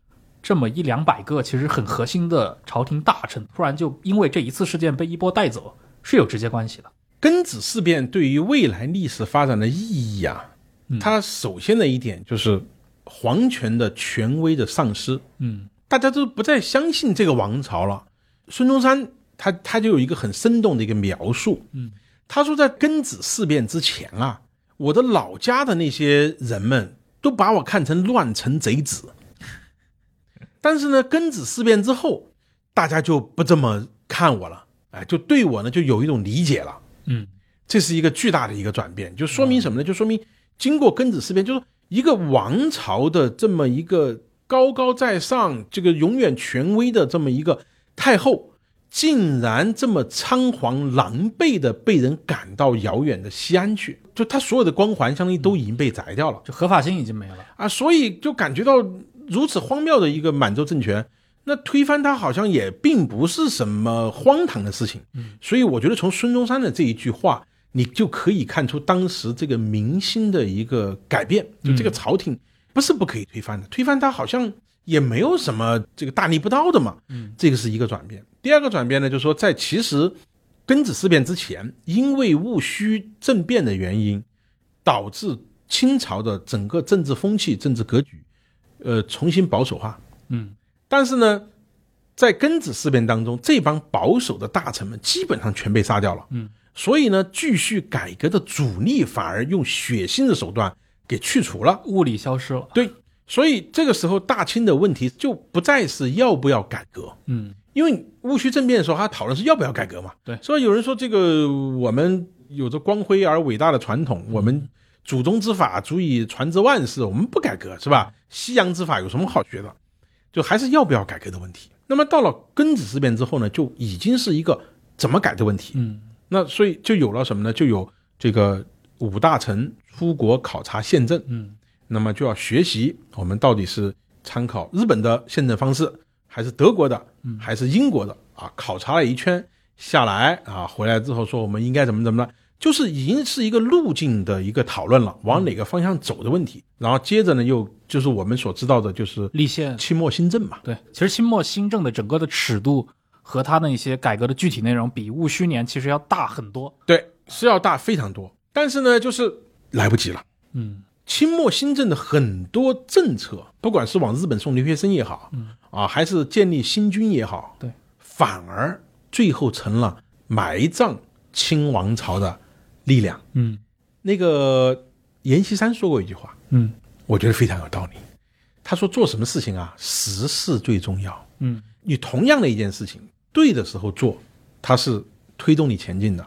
[SPEAKER 2] 这么一两百个其实很核心的朝廷大臣，突然就因为这一次事件被一波带走，是有直接关系的？
[SPEAKER 3] 庚子事变对于未来历史发展的意义啊，
[SPEAKER 2] 嗯。
[SPEAKER 3] 它首先的一点就是皇权的权威的丧失，
[SPEAKER 2] 嗯。
[SPEAKER 3] 大家都不再相信这个王朝了。孙中山他他就有一个很生动的一个描述，
[SPEAKER 2] 嗯，
[SPEAKER 3] 他说在庚子事变之前啊，我的老家的那些人们都把我看成乱臣贼子，但是呢，庚子事变之后，大家就不这么看我了，哎，就对我呢就有一种理解了。
[SPEAKER 2] 嗯
[SPEAKER 3] 这是一个巨大的一个转变，就说明什么呢？就说明经过庚子事变，就是一个王朝的这么一个高高在上、这个永远权威的这么一个太后，竟然这么仓皇狼狈的被人赶到遥远的西安去，就他所有的光环相当于都已经被摘掉了
[SPEAKER 2] 就合法性已经没了。
[SPEAKER 3] 啊，所以就感觉到如此荒谬的一个满洲政权。那推翻它好像也并不是什么荒唐的事情，嗯所以我觉得从孙中山的这一句话，你就可以看出当时这个民心的一个改变。就这个朝廷不是不可以推翻的，推翻它好像也没有什么这个大逆不道的嘛。
[SPEAKER 2] 嗯，
[SPEAKER 3] 这个是一个转变。第二个转变呢，就是说在其实庚子事变之前，因为戊戌政变的原因，导致清朝的整个政治风气、政治格局，呃，重新保守化。
[SPEAKER 2] 嗯，
[SPEAKER 3] 但是呢，在庚子事变当中，这帮保守的大臣们基本上全被杀掉了。
[SPEAKER 2] 嗯，
[SPEAKER 3] 所以呢，继续改革的主力反而用血腥的手段给去除了。
[SPEAKER 2] 物理消失了。
[SPEAKER 3] 对，所以这个时候大清的问题就不再是要不要改革，
[SPEAKER 2] 嗯
[SPEAKER 3] 因为戊戌政变的时候，他讨论是要不要改革嘛。
[SPEAKER 2] 对
[SPEAKER 3] 所以有人说这个我们有着光辉而伟大的传统，我们祖宗之法足以传之万世，我们不改革是吧？西洋之法有什么好学的？就还是要不要改革的问题。那么到了庚子事变之后呢，就已经是一个怎么改的问题。
[SPEAKER 2] 嗯
[SPEAKER 3] 那所以就有了什么呢？就有这个五大臣出国考察宪政，
[SPEAKER 2] 嗯
[SPEAKER 3] 那么就要学习我们到底是参考日本的宪政方式，还是德国的，还是英国的啊？考察了一圈下来啊，回来之后说我们应该怎么怎么了，就是已经是一个路径的一个讨论了，往哪个方向走的问题。然后接着呢，又就是我们所知道的，就是
[SPEAKER 2] 立宪
[SPEAKER 3] 清末新政嘛。
[SPEAKER 2] 对，其实清末新政的整个的尺度和它的一些改革的具体内容，比戊戌年其实要大很多。
[SPEAKER 3] 对，是要大非常多，但是呢，就是来不及了。
[SPEAKER 2] 嗯
[SPEAKER 3] 清末新政的很多政策，不管是往日本送留学生也好，
[SPEAKER 2] 嗯
[SPEAKER 3] 啊，还是建立新军也好，
[SPEAKER 2] 对，
[SPEAKER 3] 反而最后成了埋葬清王朝的力量。
[SPEAKER 2] 嗯
[SPEAKER 3] 那个阎锡山说过一句话，
[SPEAKER 2] 嗯
[SPEAKER 3] 我觉得非常有道理。他说做什么事情啊，实事最重要。
[SPEAKER 2] 嗯
[SPEAKER 3] 你同样的一件事情，对的时候做，它是推动你前进的；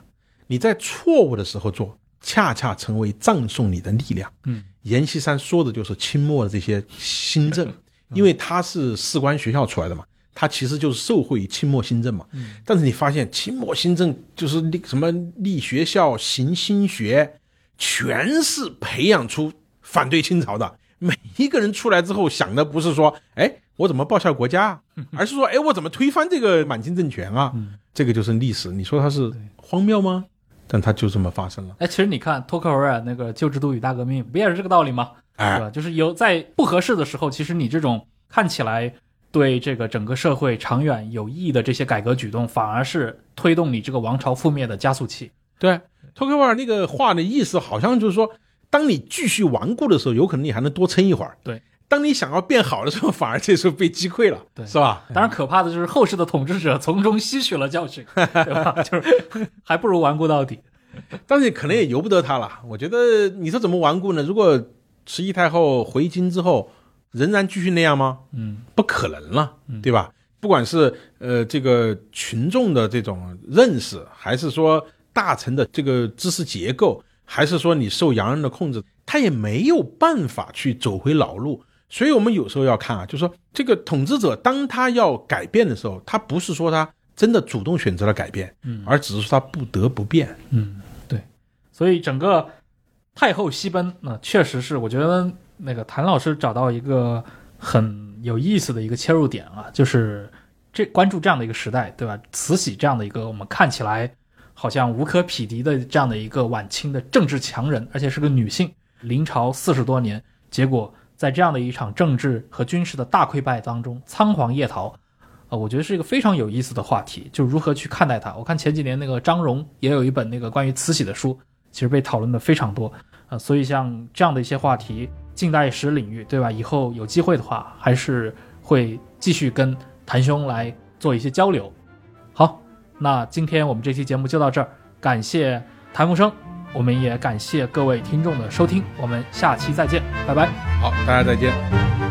[SPEAKER 3] 你在错误的时候做，恰恰成为葬送你的力量。
[SPEAKER 2] 嗯，
[SPEAKER 3] 阎锡山说的就是清末的这些新政，因为他是士官学校出来的嘛，他其实就是受惠于清末新政嘛。
[SPEAKER 2] 嗯，
[SPEAKER 3] 但是你发现清末新政就是立什么立学校、行新学，全是培养出反对清朝的。每一个人出来之后想的不是说，哎，我怎么报效国家啊，而是说，哎，我怎么推翻这个满清政权啊？这个就是历史。你说它是荒谬吗？但它就这么发生了。
[SPEAKER 2] 哎，其实你看托克维尔那个《旧制度与大革命》，不也是这个道理吗？对
[SPEAKER 3] 哎，
[SPEAKER 2] 吧？就是有在不合适的时候，其实你这种看起来对这个整个社会长远有益的这些改革举动，反而是推动你这个王朝覆灭的加速器。
[SPEAKER 3] 对，托克维尔那个话的意思好像就是说，当你继续顽固的时候，有可能你还能多撑一会儿。
[SPEAKER 2] 对，
[SPEAKER 3] 当你想要变好的时候，反而这时候被击溃了，
[SPEAKER 2] 对
[SPEAKER 3] 是吧？
[SPEAKER 2] 当然，可怕的就是后世的统治者从中吸取了教训，对吧？就是还不如顽固到底。
[SPEAKER 3] 但是可能也由不得他了。我觉得你说怎么顽固呢？如果慈禧太后回京之后仍然继续那样吗？
[SPEAKER 2] 嗯
[SPEAKER 3] 不可能了，对吧？不管是呃这个群众的这种认识，还是说大臣的这个知识结构，还是说你受洋人的控制，他也没有办法去走回老路。所以我们有时候要看啊，就是说这个统治者当他要改变的时候，他不是说他真的主动选择了改变，
[SPEAKER 2] 嗯
[SPEAKER 3] 而只是说他不得不变。
[SPEAKER 2] 嗯，对。所以整个太后西奔，那、确实是我觉得那个谭老师找到一个很有意思的一个切入点啊，就是这关注这样的一个时代，对吧？慈禧这样的一个我们看起来好像无可匹敌的这样的一个晚清的政治强人，而且是个女性，临朝四十多年，结果在这样的一场政治和军事的大溃败当中仓皇夜逃。呃，我觉得是一个非常有意思的话题，就如何去看待它。我看前几年那个张荣也有一本那个关于慈禧的书，其实被讨论的非常多。呃，所以像这样的一些话题，近代史领域，对吧？以后有机会的话，还是会继续跟谭兄来做一些交流。好，那今天我们这期节目就到这儿，感谢谭木生，我们也感谢各位听众的收听，我们下期再见，拜拜。
[SPEAKER 3] 好，大家再见。